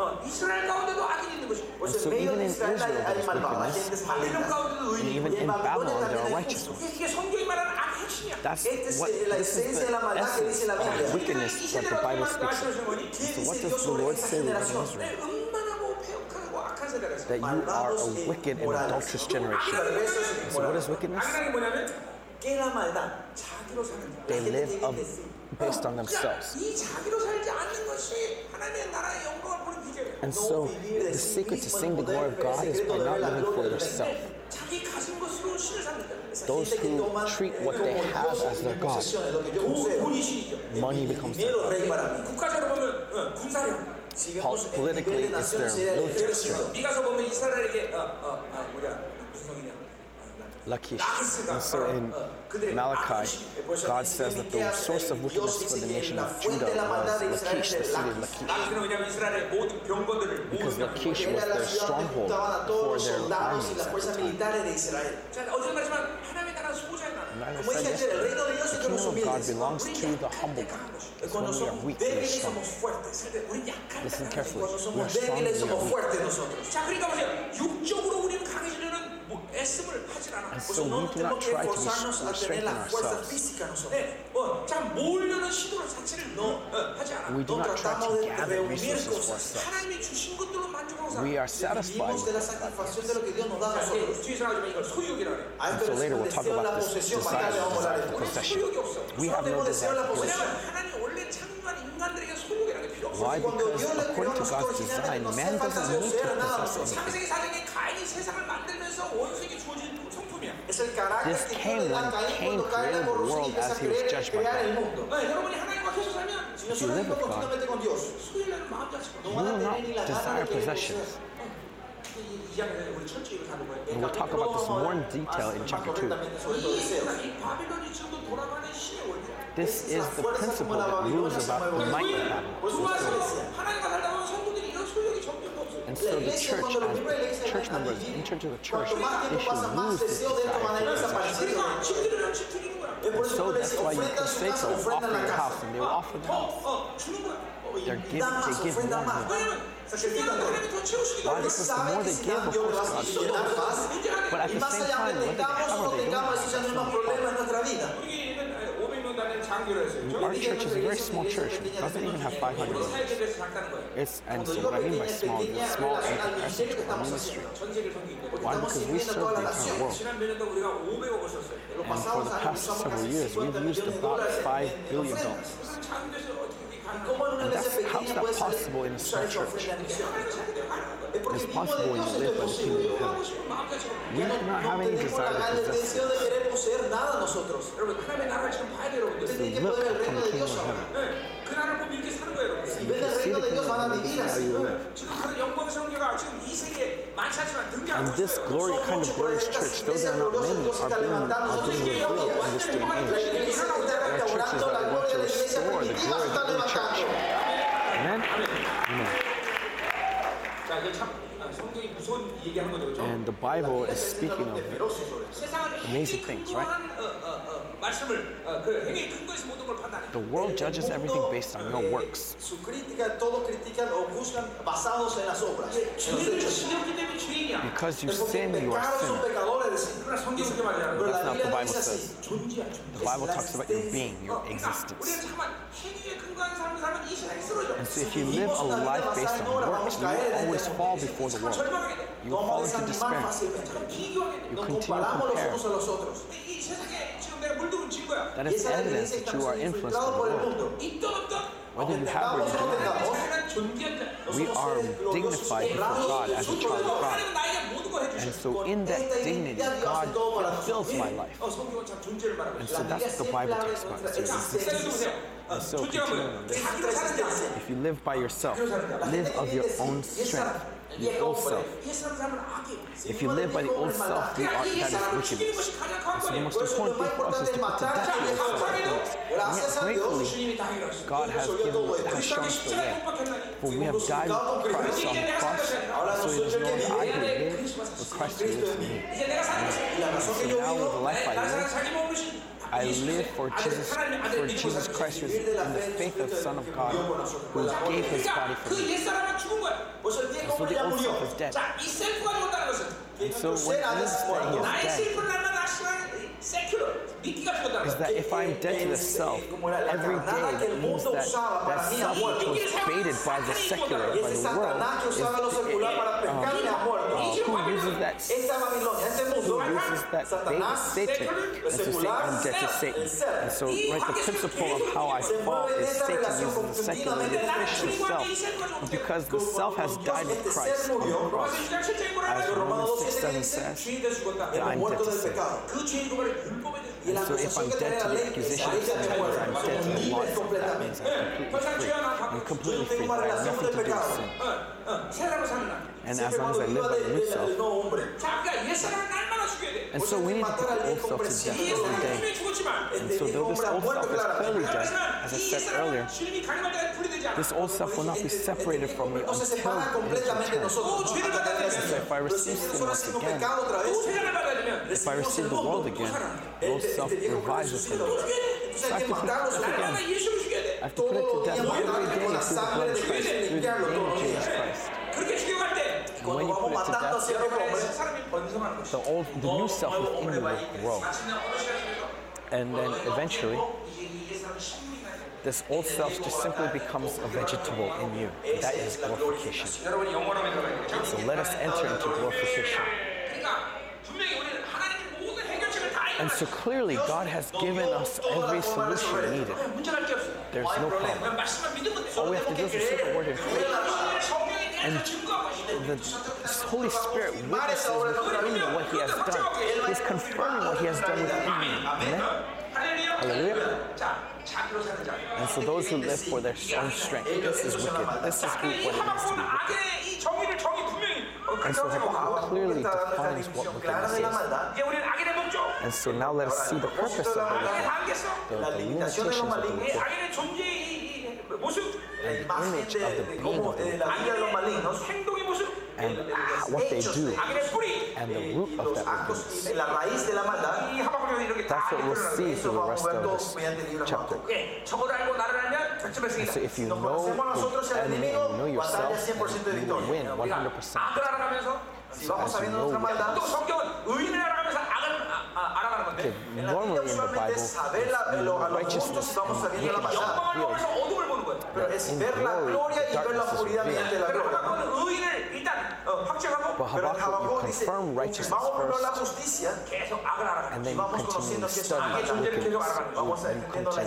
Speaker 2: 그러니까 어, 이스라엘 가운데도 악인이 있는 것이.
Speaker 3: Pues
Speaker 1: And so
Speaker 3: en medio
Speaker 1: even
Speaker 3: de
Speaker 1: in
Speaker 3: Israel
Speaker 1: Israel
Speaker 3: hay
Speaker 1: there's
Speaker 3: malvados, hay
Speaker 1: wickedness.
Speaker 3: gentes
Speaker 2: 바빌론
Speaker 3: malignas.
Speaker 2: 가운데도
Speaker 1: And
Speaker 2: 의인.
Speaker 1: even
Speaker 3: Y en
Speaker 1: in Babylon,
Speaker 3: Babilonia
Speaker 1: there are
Speaker 3: también hay
Speaker 1: righteous
Speaker 3: justos.
Speaker 1: ones.
Speaker 2: 이게 성경이 말하는 악 핵심이야.
Speaker 1: That's
Speaker 3: Esta es
Speaker 1: what
Speaker 3: la
Speaker 1: this is
Speaker 3: esencia de la
Speaker 1: the
Speaker 3: maldad que dice la
Speaker 1: essence
Speaker 3: Biblia.
Speaker 1: of wickedness that the Bible speaks of.
Speaker 3: ¿Qué
Speaker 1: So what
Speaker 3: dice
Speaker 1: does
Speaker 3: Dios
Speaker 1: the
Speaker 3: sobre
Speaker 1: Lord
Speaker 3: esta
Speaker 1: say regarding
Speaker 3: generación?
Speaker 1: Israel?
Speaker 2: 음란하고 폐역하고 악한 세대가 있어.
Speaker 1: That you are a wicked and adulterous generation.
Speaker 3: Perversos y
Speaker 1: So what is
Speaker 3: inmorales.
Speaker 1: wickedness?
Speaker 2: 악이라는 게 뭐냐면
Speaker 3: ¿Qué es la maldad? 자기로 사는 자.
Speaker 1: They live of, based on themselves. And so, the secret to seeing the glory of God is by not living for yourself. Those who treat what they have as their God, money becomes their God. Politically, it's their military. Lachish. And so in Malachi, God says that the source of wickedness for the nation of Judah was Lachish, the city of Lachish. Because Lachish was their stronghold for their armies at the time.
Speaker 3: militares de Israel.
Speaker 2: 자, 어제 말했지만 하나님의 나라는 소자의 나라.
Speaker 1: And I
Speaker 3: Como dije
Speaker 1: said
Speaker 3: ayer, el reino de Dios
Speaker 1: yesterday,
Speaker 3: es
Speaker 1: the
Speaker 3: de los
Speaker 1: kingdom of God
Speaker 3: humildes.
Speaker 1: belongs to the humble one. It's when
Speaker 3: Cuando
Speaker 1: we are
Speaker 3: somos
Speaker 1: weak, we are
Speaker 3: débiles
Speaker 1: strong.
Speaker 3: somos fuertes.
Speaker 2: 우리 약할
Speaker 1: Listen
Speaker 2: 때
Speaker 1: carefully.
Speaker 3: Cuando
Speaker 1: We
Speaker 3: somos
Speaker 1: are strong,
Speaker 3: débiles
Speaker 1: we
Speaker 3: somos
Speaker 1: are weak.
Speaker 3: fuertes nosotros.
Speaker 2: 자, 그러니까 보세요. 육적으로 우리는 강해지려는 뭐 애씀을 하질 않아.
Speaker 1: And
Speaker 3: Por
Speaker 1: so
Speaker 3: eso no
Speaker 1: we do
Speaker 3: tenemos
Speaker 1: not
Speaker 3: que
Speaker 1: try to
Speaker 3: esforzarnos a tener
Speaker 1: strengthen
Speaker 3: la fuerza
Speaker 1: ourselves.
Speaker 3: física nosotros.
Speaker 2: 네, 어, 자, 모으려는 시도를 자체를 어, 어, 하지 않아.
Speaker 1: We do
Speaker 3: No
Speaker 1: not try
Speaker 3: tratamos
Speaker 1: to
Speaker 3: de
Speaker 1: gather
Speaker 3: reunir
Speaker 1: resources for
Speaker 3: cosas.
Speaker 1: ourselves.
Speaker 2: 하나님이 주신 것들로 만족하고 살아.
Speaker 1: We are satisfied
Speaker 3: Vivimos de
Speaker 1: with
Speaker 3: la satisfacción de lo que Dios nos da a
Speaker 2: 자, 이게
Speaker 3: nosotros.
Speaker 2: 뒤에서 나오지만 이걸 소유욕이라 그래.
Speaker 3: A esto
Speaker 1: so
Speaker 3: le
Speaker 1: later
Speaker 3: decimos
Speaker 1: we'll talk
Speaker 3: deseo de la
Speaker 1: about this
Speaker 3: posesión, más
Speaker 1: desire for possession. We have no desire for possession. Why? Because according to God's design, man doesn't need to possess anything. This came when Cain created the world as he was judged by God. If you live with God, you will not desire possessions. And we'll talk about this more in detail in chapter 2. This is the principle that rules about the might of Babylon. And so the church, as church members enter into the church, they should lose this desire. And so that's why you
Speaker 3: can
Speaker 1: say
Speaker 3: so,
Speaker 1: offer your house, and they will offer the house. They're giving, they give more. Why? The more they give, of course, God But at the same time,
Speaker 2: what?
Speaker 1: Our church is a very small church. It doesn't even have 500 members. It's, and so what I mean by small is small in comparison to ministry. Why? Because we serve the entire world. And for the past several years, we've used about $5 billion.
Speaker 3: Y cómo en una iglesia
Speaker 1: a
Speaker 3: puede It's
Speaker 1: possible
Speaker 3: Es porque el mismo
Speaker 1: the
Speaker 3: Dios
Speaker 1: esto
Speaker 3: es
Speaker 1: posible. Ya no, no
Speaker 3: tenemos la,
Speaker 1: to
Speaker 3: deseo de querer poseer nada nosotros. Usted tiene que poder.
Speaker 2: 네, 그 나라를 보면 이렇게 사는 거예요 여러분들.
Speaker 3: Si ven el reino de Dios van a vivir
Speaker 1: How
Speaker 3: así.
Speaker 1: you live.
Speaker 2: 지금 다른 영광의 성교가 지금 이 세계에 많지 않지만 등장하고
Speaker 1: And this
Speaker 2: 있어요.
Speaker 1: glory kind of glorious church, though there are not many, are being, are being revealed in this day and age.
Speaker 3: La iglesia está
Speaker 1: There are churches
Speaker 3: restaurando la
Speaker 1: that want
Speaker 3: gloria
Speaker 1: to
Speaker 3: de la iglesia
Speaker 1: restore the
Speaker 3: primitiva,
Speaker 1: glory
Speaker 3: se
Speaker 1: of
Speaker 3: está
Speaker 1: the early church.
Speaker 3: levantando.
Speaker 1: Amen? Amen.
Speaker 2: 자, 이게 참
Speaker 1: and the Bible is speaking of amazing things,
Speaker 2: right?
Speaker 1: The world judges everything based on your works. Because you sin, you are sinner. That's not
Speaker 3: what
Speaker 1: the Bible says. The Bible talks about your being, your existence. And so if you live a life based on works, you will always fall before the world. You will fall into despair. You continue to compare. That is evidence that you are influenced by the world. Whether you have or you do not, we are dignified before God as a child of God. And so in that dignity, God fulfills my life. And so that's the Bible talks about.
Speaker 2: And
Speaker 1: so if you live by yourself, live of your own strength. Your old self. If you live by the old self, you are that is wickedness.
Speaker 2: And
Speaker 1: so the most important thing for us is to put to death the old self. And yet, gratefully, God has given us, has shown us the way. For we have died with Christ on the cross, so it is no longer I who live the question is me. And now with the life I live, I live for Jesus, for Jesus Christ in the faith of Son of God, who gave His body for me.
Speaker 3: And
Speaker 1: so the old self is dead. And so when this that is dead, is that if I'm dead to the self, every day that means that that self which was baited by the secular, by the world, is, is, um, who uses that, who uses that baited Satan and to say I'm dead to Satan. And so, right, the principle of how I fall is Satan using the secular and the self. And because the self has died with Christ on the cross, as Romans 6 7 says, that I'm dead to Satan. And so if I'm dead to the accusation of sin, that means I'm dead to the law, that means I'm completely free. I'm completely free. I have nothing to do with sin. And as long as I live by the and so we need to put the old self to death every day. And so though this old self is clearly dead, as I said earlier, this old self will not be separated from me until his return. So if I receive sin once again, if I receive the world again, the old self revives within me. So I have to put it to death again. I have to put it to death every day through the blood of Christ, through the name of Jesus Christ. When you put it to death, the old, the new self within you will grow. And then eventually, this old self just simply becomes a vegetable in you. That is glorification. So let us enter into glorification. And so clearly, God has given us every solution needed. There's no problem. All we have to do is receive the word in faith. And the Holy Spirit witnesses within me what He has done. He's confirming what He has done within me. Amen? Hallelujah. And so those who live for their own strength, this is wicked. This is what it means to be wicked. And so Habakkuk clearly defines what wickedness is. And so now let us see the purpose of the wicked, the, the limitations of the wicked, and the image of the being of the wicked, and what they do, and the root of that wickedness. That's what we'll see through the rest of this chapter. And so if you know the enemy and you know yourself, then you will win 100%. So as you know Okay, normally in the Bible, righteousness and wickedness are revealed. But in glory, darkness is revealed. But Habakkuk, you confirm righteousness first, and then you continue to study wickedness.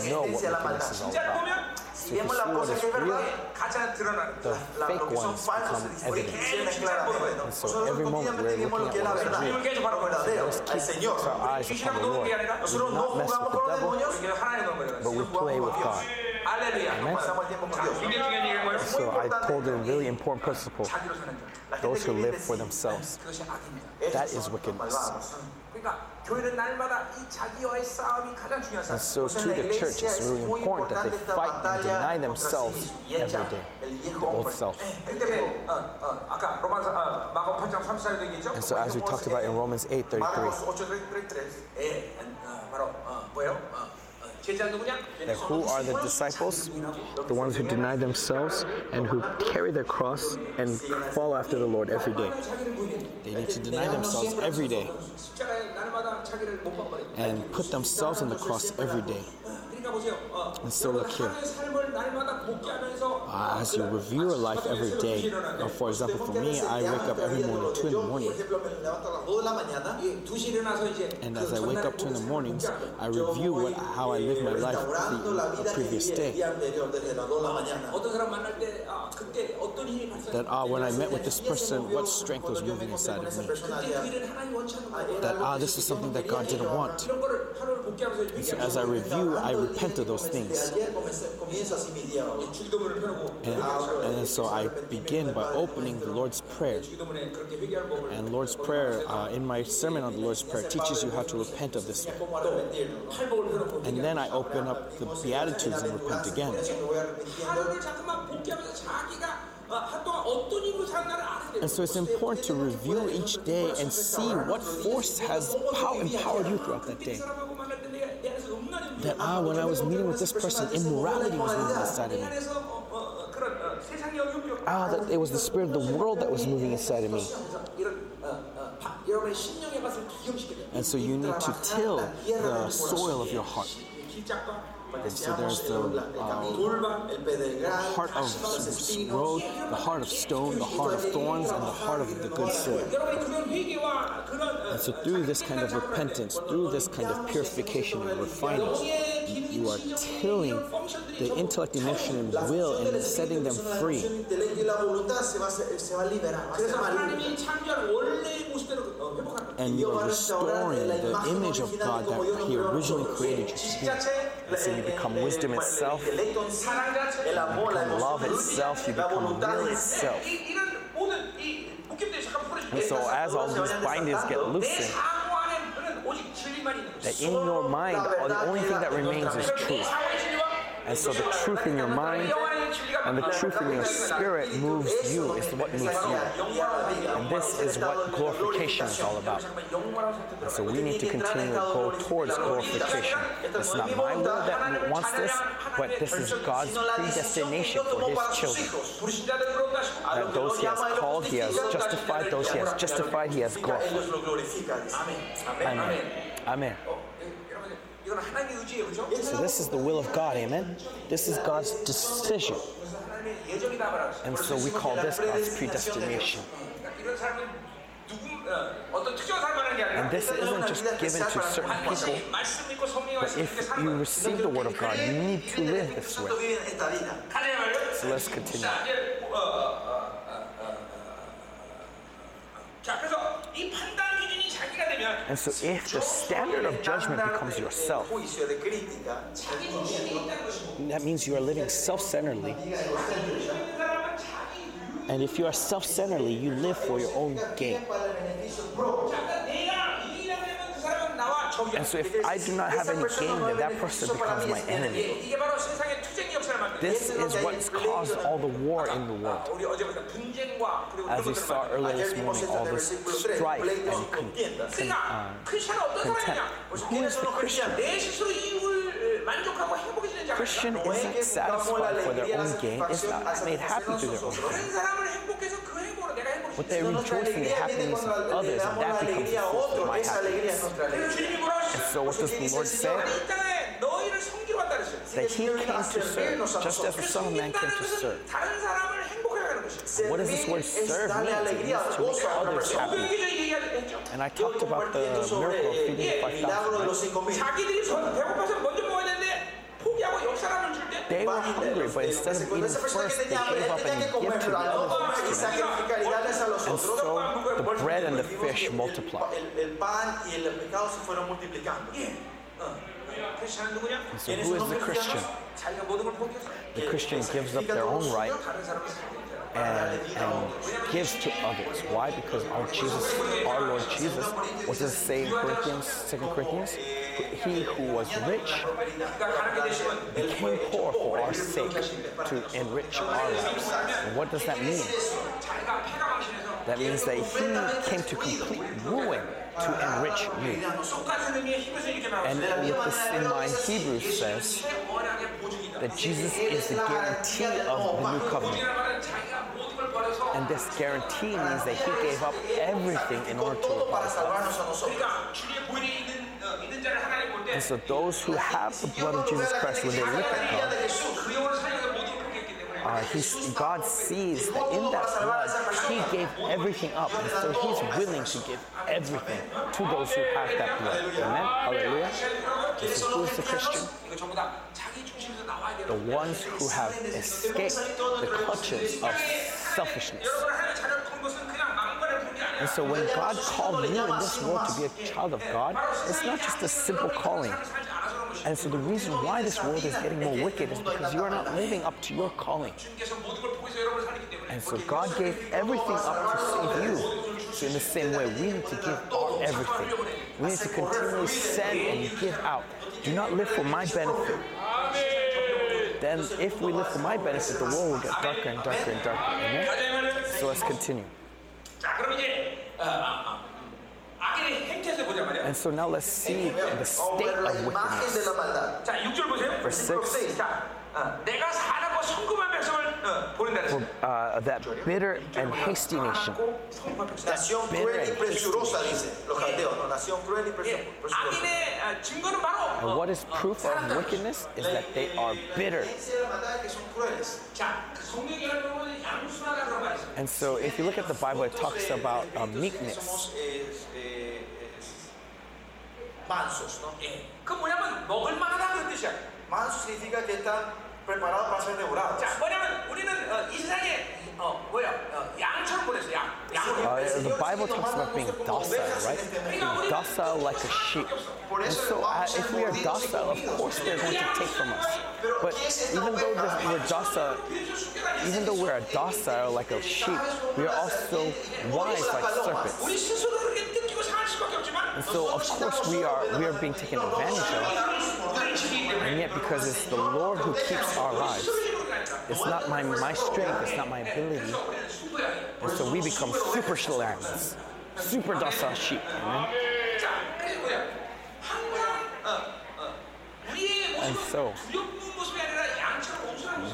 Speaker 1: You, you come to know what wickedness is all about. So if you see what is real, the fake ones become evident. And so every moment we're looking at what is real. So let's keep our eyes upon the Lord. We do not mess with the devil, but we play with God. Amen. So I told a really important principle. Those who live for themselves. That is wickedness. And so to the church, it's really important that they fight and deny themselves every day. The old self. And so as we talked about in Romans 8, 33, that who are the disciples? The ones who deny themselves and who carry their cross and follow after the Lord every day. They need to deny themselves every day and put themselves on the cross every day. And so look here. Uh, as you review your life every day, uh, for example, for me, I wake up every morning, 2 in the morning. And as I wake up 2 in the mornings, I review what, how I live my life the, the previous day. That ah, when I met with this person, what strength was moving inside of me? That ah, this is something that God didn't want. And so as I review, I repent of those things. And, and so I begin by opening the Lord's Prayer. And Lord's Prayer, uh, in my sermon on the Lord's Prayer, teaches you how to repent of this. And then I open up the Beatitudes and repent again. And so it's important to review each day and see what force has empowered you throughout that day. That ah, when I was meeting with this person, immorality was moving inside of me. Ah, that it was the spirit of the world that was moving inside of me. And so you need to till the soil of your heart. And so there's the uh, heart of road, the heart of stone, the heart of thorns, and the heart of the good soil. And so through this kind of repentance, through this kind of purification and refinement, you are tilling the intellect, emotion, and will and setting them free. And you are restoring the image of God that He originally created you to and so you become wisdom itself,
Speaker 3: you
Speaker 1: become love itself, you become will itself. And so as all these bindings get loosened, that in your mind, the only thing that remains is truth. And so the truth in your mind and the truth in your spirit moves you, is what moves you. And this is what glorification is all about. And so we need to continue to go towards glorification. It's not my will that wants this, but this is God's predestination for His children. That those He has called, He has justified, those He has justified, He has glorified. Amen. Amen. So this is the will of God, amen? This is God's decision. And so we call this God's predestination. And this isn't just given to certain people, but if you receive the Word of God, you need to live this way. So let's continue. And so, if the standard of judgment becomes yourself, that means you are living
Speaker 2: self centeredly.
Speaker 1: And if you are self centeredly, you live for your own gain. And so if I do not have any gain, then that person becomes my enemy. This is what's caused all the war in the world. As we saw earlier this morning, all this strife and con-
Speaker 2: con- uh,
Speaker 1: contempt. Who is the Christian? Christian isn't satisfied for their own gain, is not made happy through their own gain. But they rejoice in the happiness of others, and that becomes my happiness.
Speaker 2: And
Speaker 1: so what does the Lord say? That he came to serve, just as the Son of Man came to serve. What does this word serve mean? It means to make others happy. And I talked about the miracle of feeding the 5,000. They were hungry, but instead of eating first, they gave up and
Speaker 3: gave
Speaker 1: to the others. And so the bread and the fish multiplied.
Speaker 2: And
Speaker 1: so who is the Christian? The Christian gives up their own right and, and gives to others. Why? Because our Jesus, our Lord Jesus, was in Second Corinthians, Second Corinthians, he who was rich became poor for our sake to enrich our lives. And what does that mean? That means that he came to complete ruin to enrich you. And with this in mind, Hebrews says that Jesus is the guarantee of the new covenant. And this guarantee means that he gave up everything in order to replace us. And so those who have the blood of Jesus Christ, when they look at God, uh, he's, God sees that in that blood, he gave everything up. And so he's willing to give everything to those who have that blood. Amen? Hallelujah. This is who is the Christian? The ones who have escaped the clutches of selfishness. And so when God called you in this world to be a child of God, it's not just a simple calling. And so the reason why this world is getting more wicked is because you are not living up to your calling. And so God gave everything up to save you. So in the same way, we need to give our everything. We need to continually send and give out. Do not live for my benefit then if we live for my benefit, the world will get darker and darker and darker. Amen? So let's continue. And so now let's see the state of wickedness. Verse 6.
Speaker 2: 자 어, 내가 사는 것 성급한 백성을 어, 보낸다 그랬어요.
Speaker 1: uh, that bitter and hasty nation.
Speaker 3: Nación cruel y presurosa, dice los caldeos. No, nación cruel y presu-
Speaker 2: 예,
Speaker 3: presurosa.
Speaker 2: 악인의 아, 증거는 바로
Speaker 1: And
Speaker 2: 어,
Speaker 1: what is proof of wickedness is that they are bitter.
Speaker 3: Evidencia de la maldad es que son crueles.
Speaker 2: 자, 그 성경에 보면 양순하다 그런 말 있어요.
Speaker 1: And so, if you look at the Bible, it talks about uh, meekness.
Speaker 3: Somos eh, eh, eh, mansos, ¿no?
Speaker 2: 예, 그 뭐냐면 먹을 만하다 그런 뜻이야.
Speaker 3: Manso significa que están preparados para ser devorados.
Speaker 2: 자, 뭐냐면 우리는 어, 이 세상에 어, 뭐야 어, 양처럼 보냈어 양.
Speaker 1: Uh, the Bible talks about being docile, right? Being docile like a sheep. And so, uh, if we are docile, of course they're going to take from us. But even though we're docile, even though we're docile like a sheep, we are also wise like serpents. And so, of course, we are we are being taken advantage of, and yet because it's the Lord who keeps our lives. It's not my my strength. It's not my ability. And so we become super slams. super docile sheep. And so,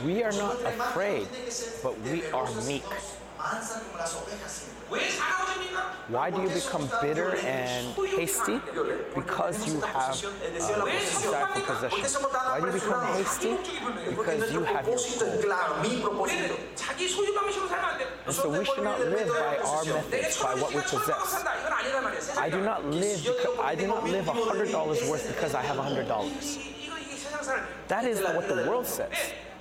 Speaker 1: we are not afraid, but we are meek. Why do you become bitter and hasty? Because you have uh, desire for possession. Why do you become hasty? Because you have your goal. And so we should not live by our methods, by what we possess. I do not live. Because, I do not live hundred dollars worth because I have hundred dollars. That is what the world says.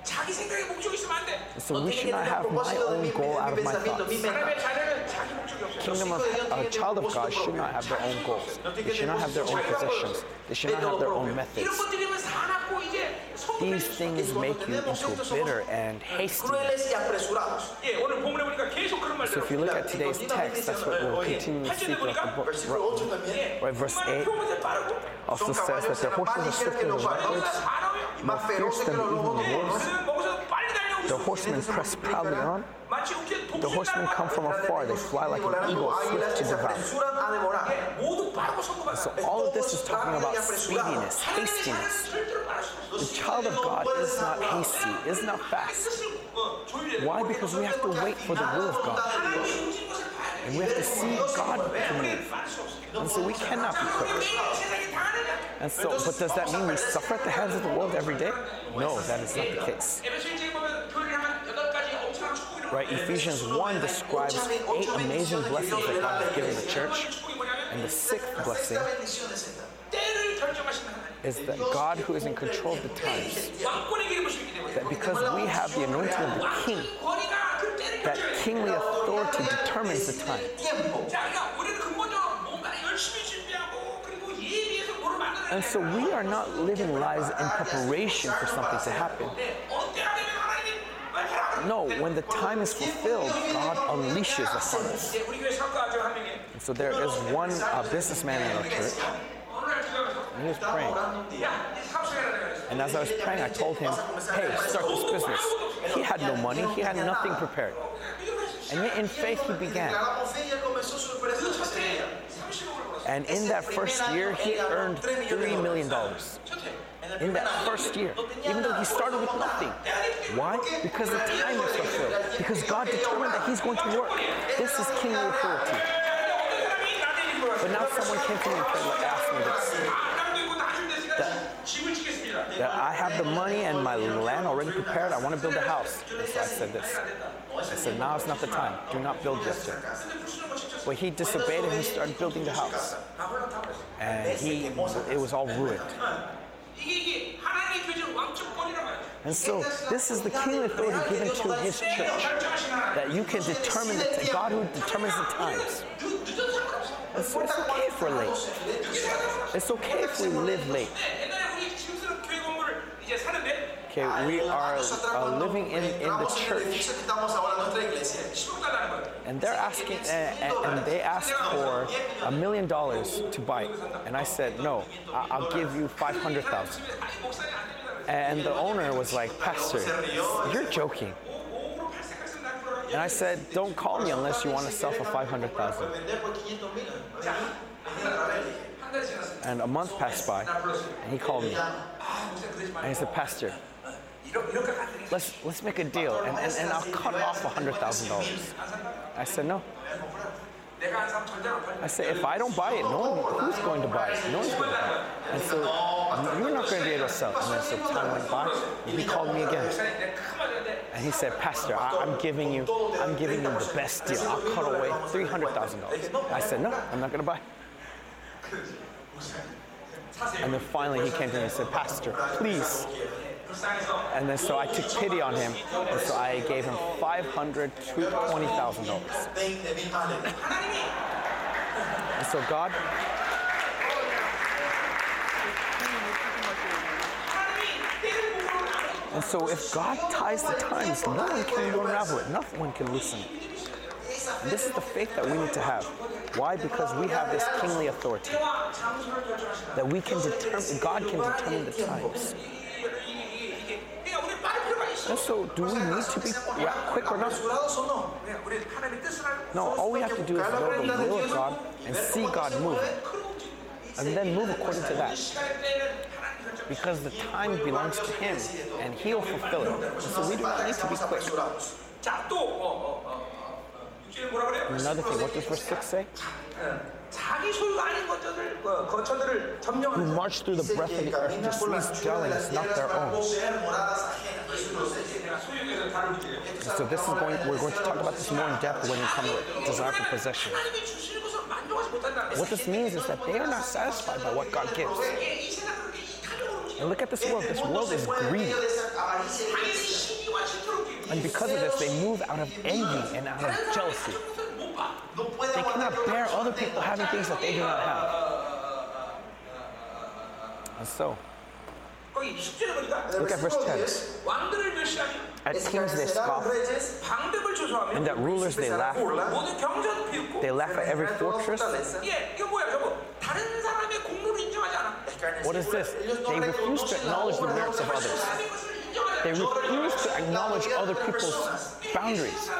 Speaker 2: 자기 생각에 목적이 있으면 안 돼.
Speaker 1: So we should not have my own goal out of my thoughts.
Speaker 2: 사람의 자녀는 자기 목적이 없어.
Speaker 1: Kingdom of a child of God should not have their own goals. They should not have their own possessions. They should not have their own
Speaker 2: 이런
Speaker 1: methods.
Speaker 2: 것들이면 사납고 이제
Speaker 1: These
Speaker 2: 성급해질 수
Speaker 1: things make you into bitter and hasty.
Speaker 3: Crueles y apresurados.
Speaker 2: 예, 오늘 본문에 보니까 계속 그런
Speaker 1: So
Speaker 2: 말들.
Speaker 1: if you look at today's text, that's what we'll continue to see throughout the book.
Speaker 3: Versículo 8 también.
Speaker 1: Right, verse 8
Speaker 2: 표문에 빠르고
Speaker 1: also says that their horses are swifter than leopards,
Speaker 2: more fierce than even the wolves.
Speaker 1: The horsemen press proudly on. The horsemen come from afar. They fly like an eagle, swift to devour. So all of this is talking about speediness, hastiness. The child of God is not hasty, is not fast. Why? Because we have to wait for the will of God. And we have to see God move. And so we cannot be quick. And so, but does that mean we suffer at the hands of the world every day? No, that is not the case. Right? Ephesians 1 describes eight amazing blessings that God has given the church. And the sixth blessing is that God who is in control of the times, that because we have the anointing of the king, that kingly authority determines the time. And so we are not living lives in preparation for something to happen. No, when the time is fulfilled, God unleashes upon us. And so there is one uh, businessman in our church, he was praying. And as I was praying, I told him, hey, start this business. He had no money, he had nothing prepared. And yet in faith, he began. And in that first year, he earned $3 million. In that first year, even though he started with nothing. Why? Because the time is fulfilled. Because God determined that he's going to work. This is kingly authority. But now someone came to me and tried to ask me this. That I have the money and my land already prepared. I want to build a house. And so I said this. I said, now is not the time. Do not build just yet. But he disobeyed and he started building the house. And he, it was all ruined. And so this is the kingly authority given to his church. That you can determine the God who determines the times. And so it's okay if we're late. It's okay if we live late. Okay, we are uh, living in, in the church. And they're asking, eh, eh, and, and they asked for a million dollars to buy. And I said, no, I'll give you 500,000. And the owner was like, Pastor, you're joking. And I said, don't call me unless you want to sell for
Speaker 3: 500,000.
Speaker 1: And a month passed by, and he called me. And he said, Pastor, let's, let's make a deal, and, and, and I'll cut off $100,000. I said, no. I said, if I don't buy it, no one, who's going to buy it? No one's going to buy it. And so, you're not going to be able to sell. And then so time went by, and he called me again. And he said, Pastor, I, am giving you, I'm giving you the best deal. I'll cut away $300,000. I said, no, I'm not going to buy it. And then finally he came to me and said, Pastor, please. And then so I took pity on him, and so I gave him five hundred twenty thousand dollars. And so God. And so if God ties the times, no one can unravel it. No one can loosen it. This is the faith that we need to have. Why? Because we have this kingly authority that we can determine, God can determine the times. Also, so, do we need to be quick or not?
Speaker 3: No,
Speaker 1: all we have to do is know the will of God and see God move. And then move according to that. Because the time belongs to Him and He'll fulfill it. And so, we do not need to be quick. Another thing, what does verse 6 say? Who march through the breath of the earth
Speaker 3: to seize
Speaker 1: dwellings not their own. So this is going. We're going to talk about this more in depth when we come to desire for possession. What this means is that they are not satisfied by what God gives. And look at this world. This world is greedy. And because of this, they move out of envy and out of jealousy. They cannot bear other people having things that they do not have. And so, Look at verse 10. At kings they scoff, and at rulers they laugh. They laugh at every fortress. What is this? They refuse to acknowledge the merits of others. They refuse to acknowledge other people's boundaries.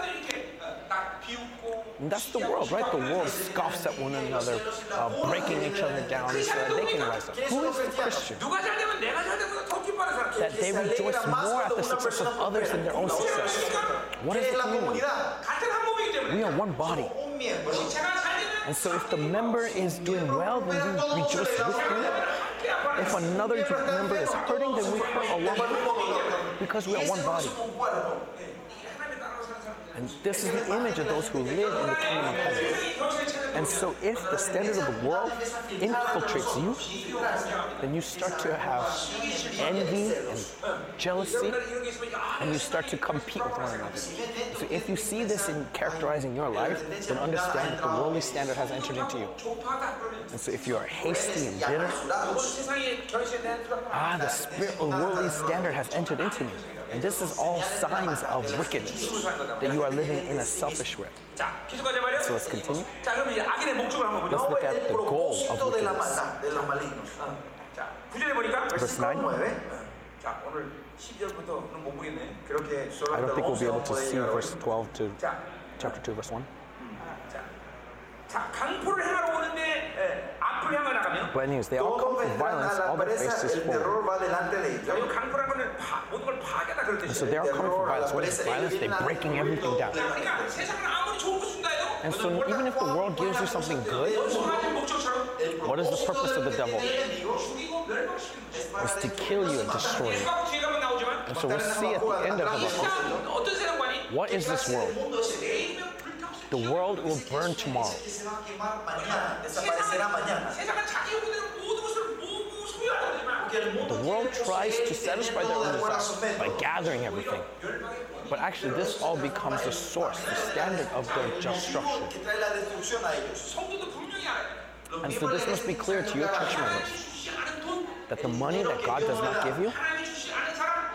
Speaker 1: And that's the world, right? The world scoffs at one another, uh, breaking each other down so that they can rise up. Who is the Christian? That they rejoice more at the success of others than their own success. What is the community? We are one body. And so if the member is doing well, then we rejoice with him. If another member is hurting, then we hurt along because we are one body. And this is the image of those who live in the kingdom of heaven. And so, if the standard of the world infiltrates you, then you start to have envy and jealousy, and you start to compete with one another. So, if you see this in characterizing your life, then understand that the worldly standard has entered into you. And so, if you are hasty and bitter, ah, the spirit of worldly standard has entered into me. And this is all signs of wickedness, that you are living in a selfish way. So let's continue. Let's look at the goal of wickedness. Verse 9. I don't think we'll be able to see verse 12 to chapter 2, verse 1. When used, they all come with violence, all their faces forward. So they are coming for violence. What is violence? They're breaking everything down. And so even if the world gives you something good, what is the purpose of the devil? It's to kill you and destroy you. And so we'll see at the end of
Speaker 2: the book,
Speaker 1: what is this world? The world will burn tomorrow. The world tries to satisfy their own desires by gathering everything. But actually, this all becomes the source, the standard of their
Speaker 2: just structure.
Speaker 1: And so this must be clear to your church members that the money that God does not give you,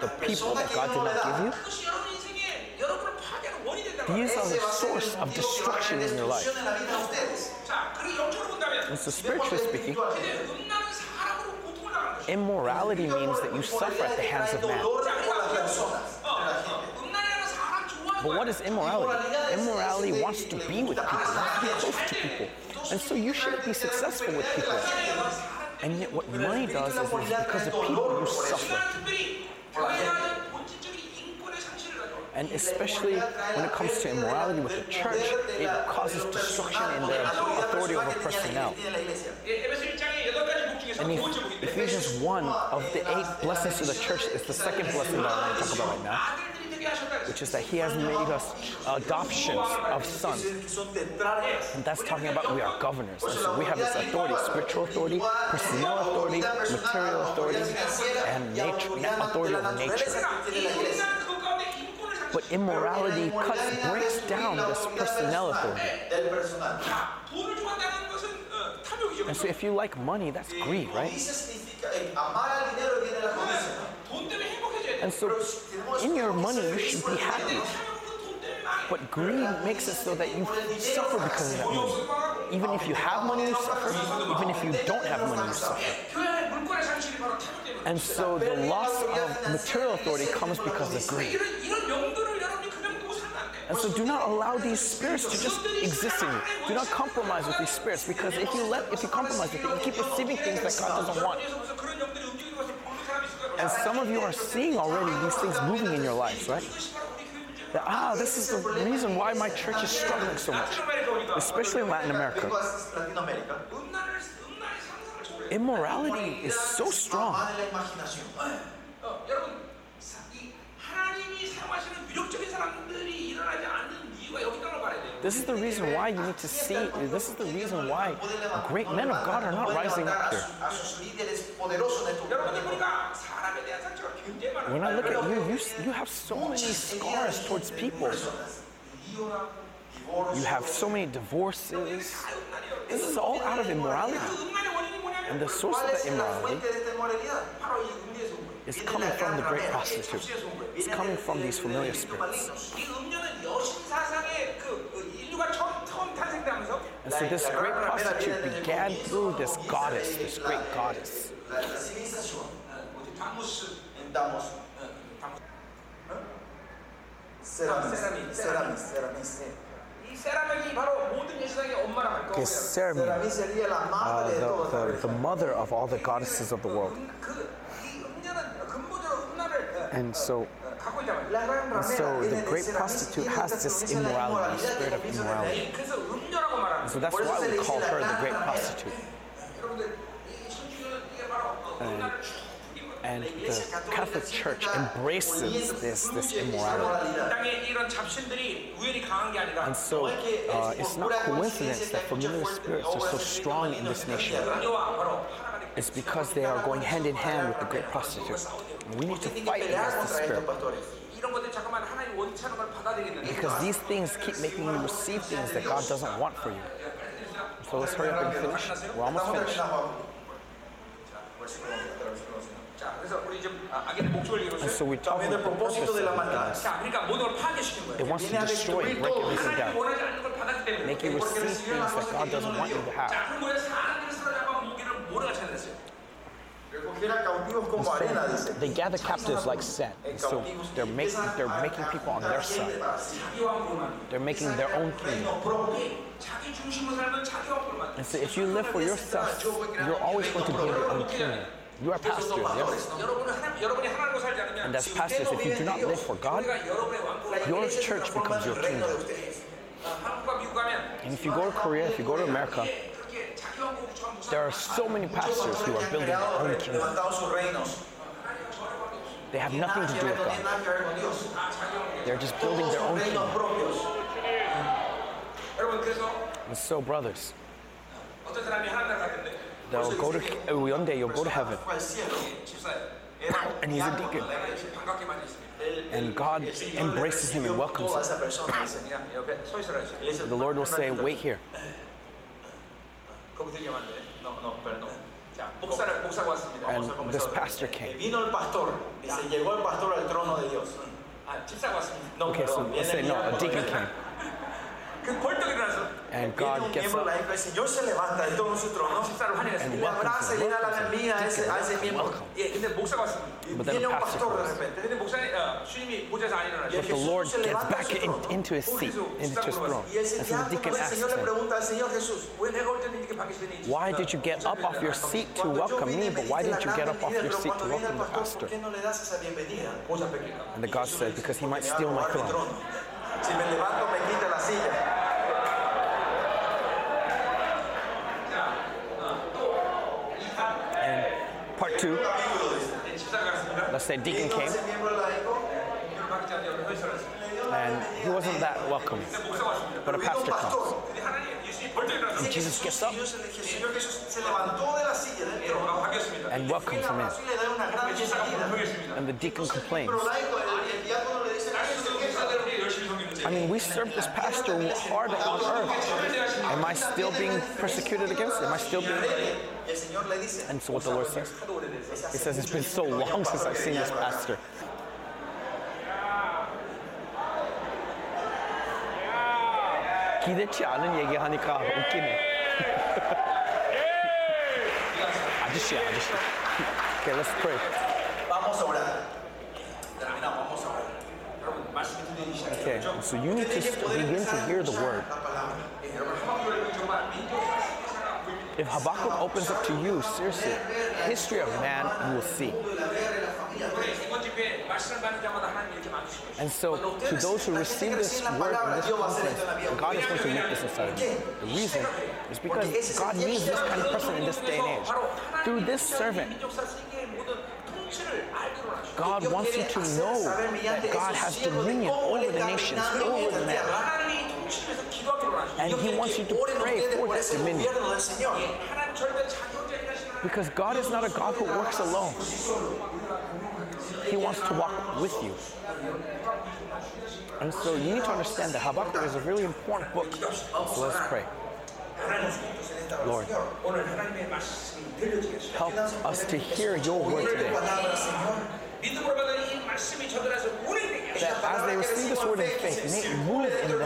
Speaker 1: the people that God did not give you, these are the source of destruction in your life. And so, spiritually speaking, immorality means that you suffer at the hands of man. But what is immorality? Immorality wants to be with people, wants to be close to people. And so you shouldn't be successful with people. And yet what money does is, is because of people you suffer. And especially when it comes to immorality with the church, it causes destruction in the authority over personnel. And
Speaker 2: mean,
Speaker 1: Ephesians 1 of the eight blessings to the church is the second blessing that I want to talk about right now which is that he has made us adoptions of sons. And that's talking about we are governors. And so we have this authority, spiritual authority, personnel authority, material authority, and nature, authority of nature. But immorality cuts, breaks down this personnel authority. And so if you like money, that's greed, right? And so in your money, you should be happy. But greed makes it so that you suffer because of that money. Even if you have money, you suffer. Even if you don't have money, you suffer. And so the loss of material authority comes because of greed. And so do not allow these spirits to just exist in you. Do not compromise with these spirits because if you let if you compromise with it, you keep receiving things that God doesn't want. And some of you are seeing already these things moving in your lives, right? That, ah, this is the reason why my church is struggling so much, especially in Latin America immorality is so strong. This is the reason why you need to see, this is the reason why great men of God are not rising up here. When I look at you, you, you have so many scars towards people. You have so many divorces. This is all out of immorality. And the source of the immorality is coming from the great prostitute. It's coming from these familiar spirits. And so this great prostitute began through this goddess, this great goddess.
Speaker 3: Ceramis,
Speaker 2: Ceramis,
Speaker 3: Ceramis.
Speaker 1: Okay, uh, the, the, the mother of all the goddesses of the world. And so, and so the great prostitute has this immorality, spirit of immorality.
Speaker 2: And
Speaker 1: so that's why we call her the great prostitute.
Speaker 2: And
Speaker 1: and the Catholic Church embraces this, this immorality. And so uh, it's not coincidence that familiar spirits are so strong in this nation. It's because they are going hand in hand with the great prostitute. We need to fight against the spirit. Because these things keep making you receive things that God doesn't want for you. So let's hurry up and finish. We're almost finished. And so we talk about the purpose of
Speaker 2: the
Speaker 1: It wants to destroy you, break everything down, make you receive things that God doesn't want you to have.
Speaker 3: So
Speaker 1: they gather captives like set. So they're making they're making people on their side. They're making their own kingdom. And so if you live for yourself, you're always going to be in your own kingdom. You are pastor. Yes? And as pastors, if you do not live for God, your church becomes your kingdom. And if you go to Korea, if you go to America, there are so many pastors who are building their own kingdom. They have nothing to do with God. They're just building their own kingdom. And so, brothers, they'll go to one oh, day you'll go to heaven. And he's a deacon. And God embraces him and welcomes him. The Lord will say, Wait here. And this pastor came. Okay, so let's say no, a deacon came. And
Speaker 3: Viene
Speaker 1: God
Speaker 3: un
Speaker 1: gets
Speaker 3: miembro de la
Speaker 1: up
Speaker 3: iglesia, el Señor se levanta de todo su trono
Speaker 2: 집사를 환영했습니다.
Speaker 3: y le abraza y le da la bienvenida a ese, a ese miembro.
Speaker 2: 예, 근데 목사가 왔습니다.
Speaker 3: Y
Speaker 1: But then
Speaker 3: viene
Speaker 1: a
Speaker 3: un
Speaker 1: pastor
Speaker 3: pastor de
Speaker 1: comes.
Speaker 3: repente.
Speaker 2: 근데 목사님 어, 주님이 보좌에서 안 일어나죠.
Speaker 3: Y
Speaker 1: But the
Speaker 3: Jesús
Speaker 1: Lord
Speaker 3: se
Speaker 1: gets
Speaker 3: levanta
Speaker 1: back
Speaker 3: de su
Speaker 1: in,
Speaker 3: trono.
Speaker 1: into his seat, into his throne.
Speaker 3: Y ese
Speaker 1: And so the
Speaker 3: diácono
Speaker 1: deacon
Speaker 3: del
Speaker 1: asks
Speaker 3: Señor le
Speaker 1: him,
Speaker 3: pregunta al Señor Jesús,
Speaker 2: 왜 내가 올 때는 이렇게 밖에서 되니?
Speaker 1: Why did you get up off your seat to
Speaker 3: cuando yo
Speaker 1: welcome me,
Speaker 3: vine me
Speaker 1: but why
Speaker 3: diste
Speaker 1: didn't you
Speaker 3: la
Speaker 1: get
Speaker 3: gran
Speaker 1: up off
Speaker 3: bienvenida,
Speaker 1: your
Speaker 3: pero
Speaker 1: seat to
Speaker 3: cuando viene
Speaker 1: welcome
Speaker 3: el
Speaker 1: the
Speaker 3: pastor, ¿por
Speaker 1: pastor?
Speaker 3: qué no le das esa bienvenida?
Speaker 2: 보좌 뺏길까?
Speaker 1: And the God said, Because he might
Speaker 3: Me va a
Speaker 1: steal my
Speaker 3: robar mi
Speaker 1: throne.
Speaker 3: trono. Si me levanto me quita la silla.
Speaker 1: two. Let's say Deacon came. And he wasn't that welcome. But a pastor comes.
Speaker 3: And
Speaker 1: Jesus gets up and welcomes him in. And the deacon complains. I mean, we served this pastor hard on earth. Am I still being persecuted against? Am I still being.
Speaker 3: y el Señor le dice,
Speaker 1: And so what the Lord says? He says, It's been so long since I've seen this pastor. 기대치 않은 얘기하니까 웃기네. 아저씨야, 아저씨. Okay, let's pray.
Speaker 3: vamos a orar.
Speaker 1: Okay, so you need to begin to hear the word. If Habakkuk opens up to you, seriously, history of man you will see. And so, to those who receive this word in this conference, God is going to make this a you. The reason is because God needs this kind of person in this day and age. Through this servant, God wants you to know that God has dominion over the nations, over the man. And He wants you to pray for that dominion. Because God is not a God who works alone. He wants to walk with you. And so you need to understand that Habakkuk is a really important book. So let's pray. Lord, help us to hear your word today. That as they receive this word in faith, may it move in them.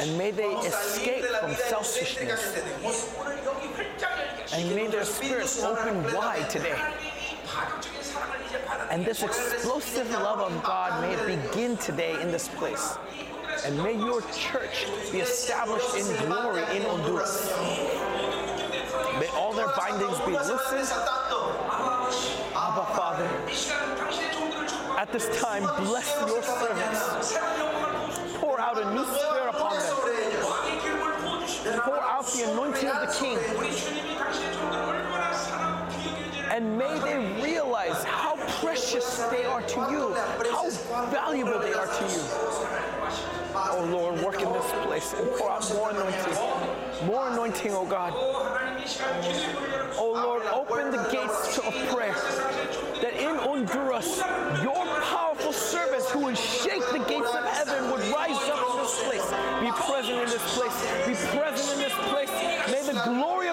Speaker 1: And may they escape from selfishness. And may their spirits open wide today. And this explosive love of God may begin today in this place. And may your church be established in glory in Honduras. May all their bindings be loosened. At this time, bless your servants. Pour out a new spirit upon them. Pour out the anointing of the King. And may they realize how precious they are to you, how valuable they are to you. Oh Lord, work in this place and pour out more anointing. More anointing, oh God. O Lord, open the gates of prayer, that in Honduras, your powerful servants who would shake the gates of heaven would rise up in this place. Be present in this place. Be present in this place. May the glory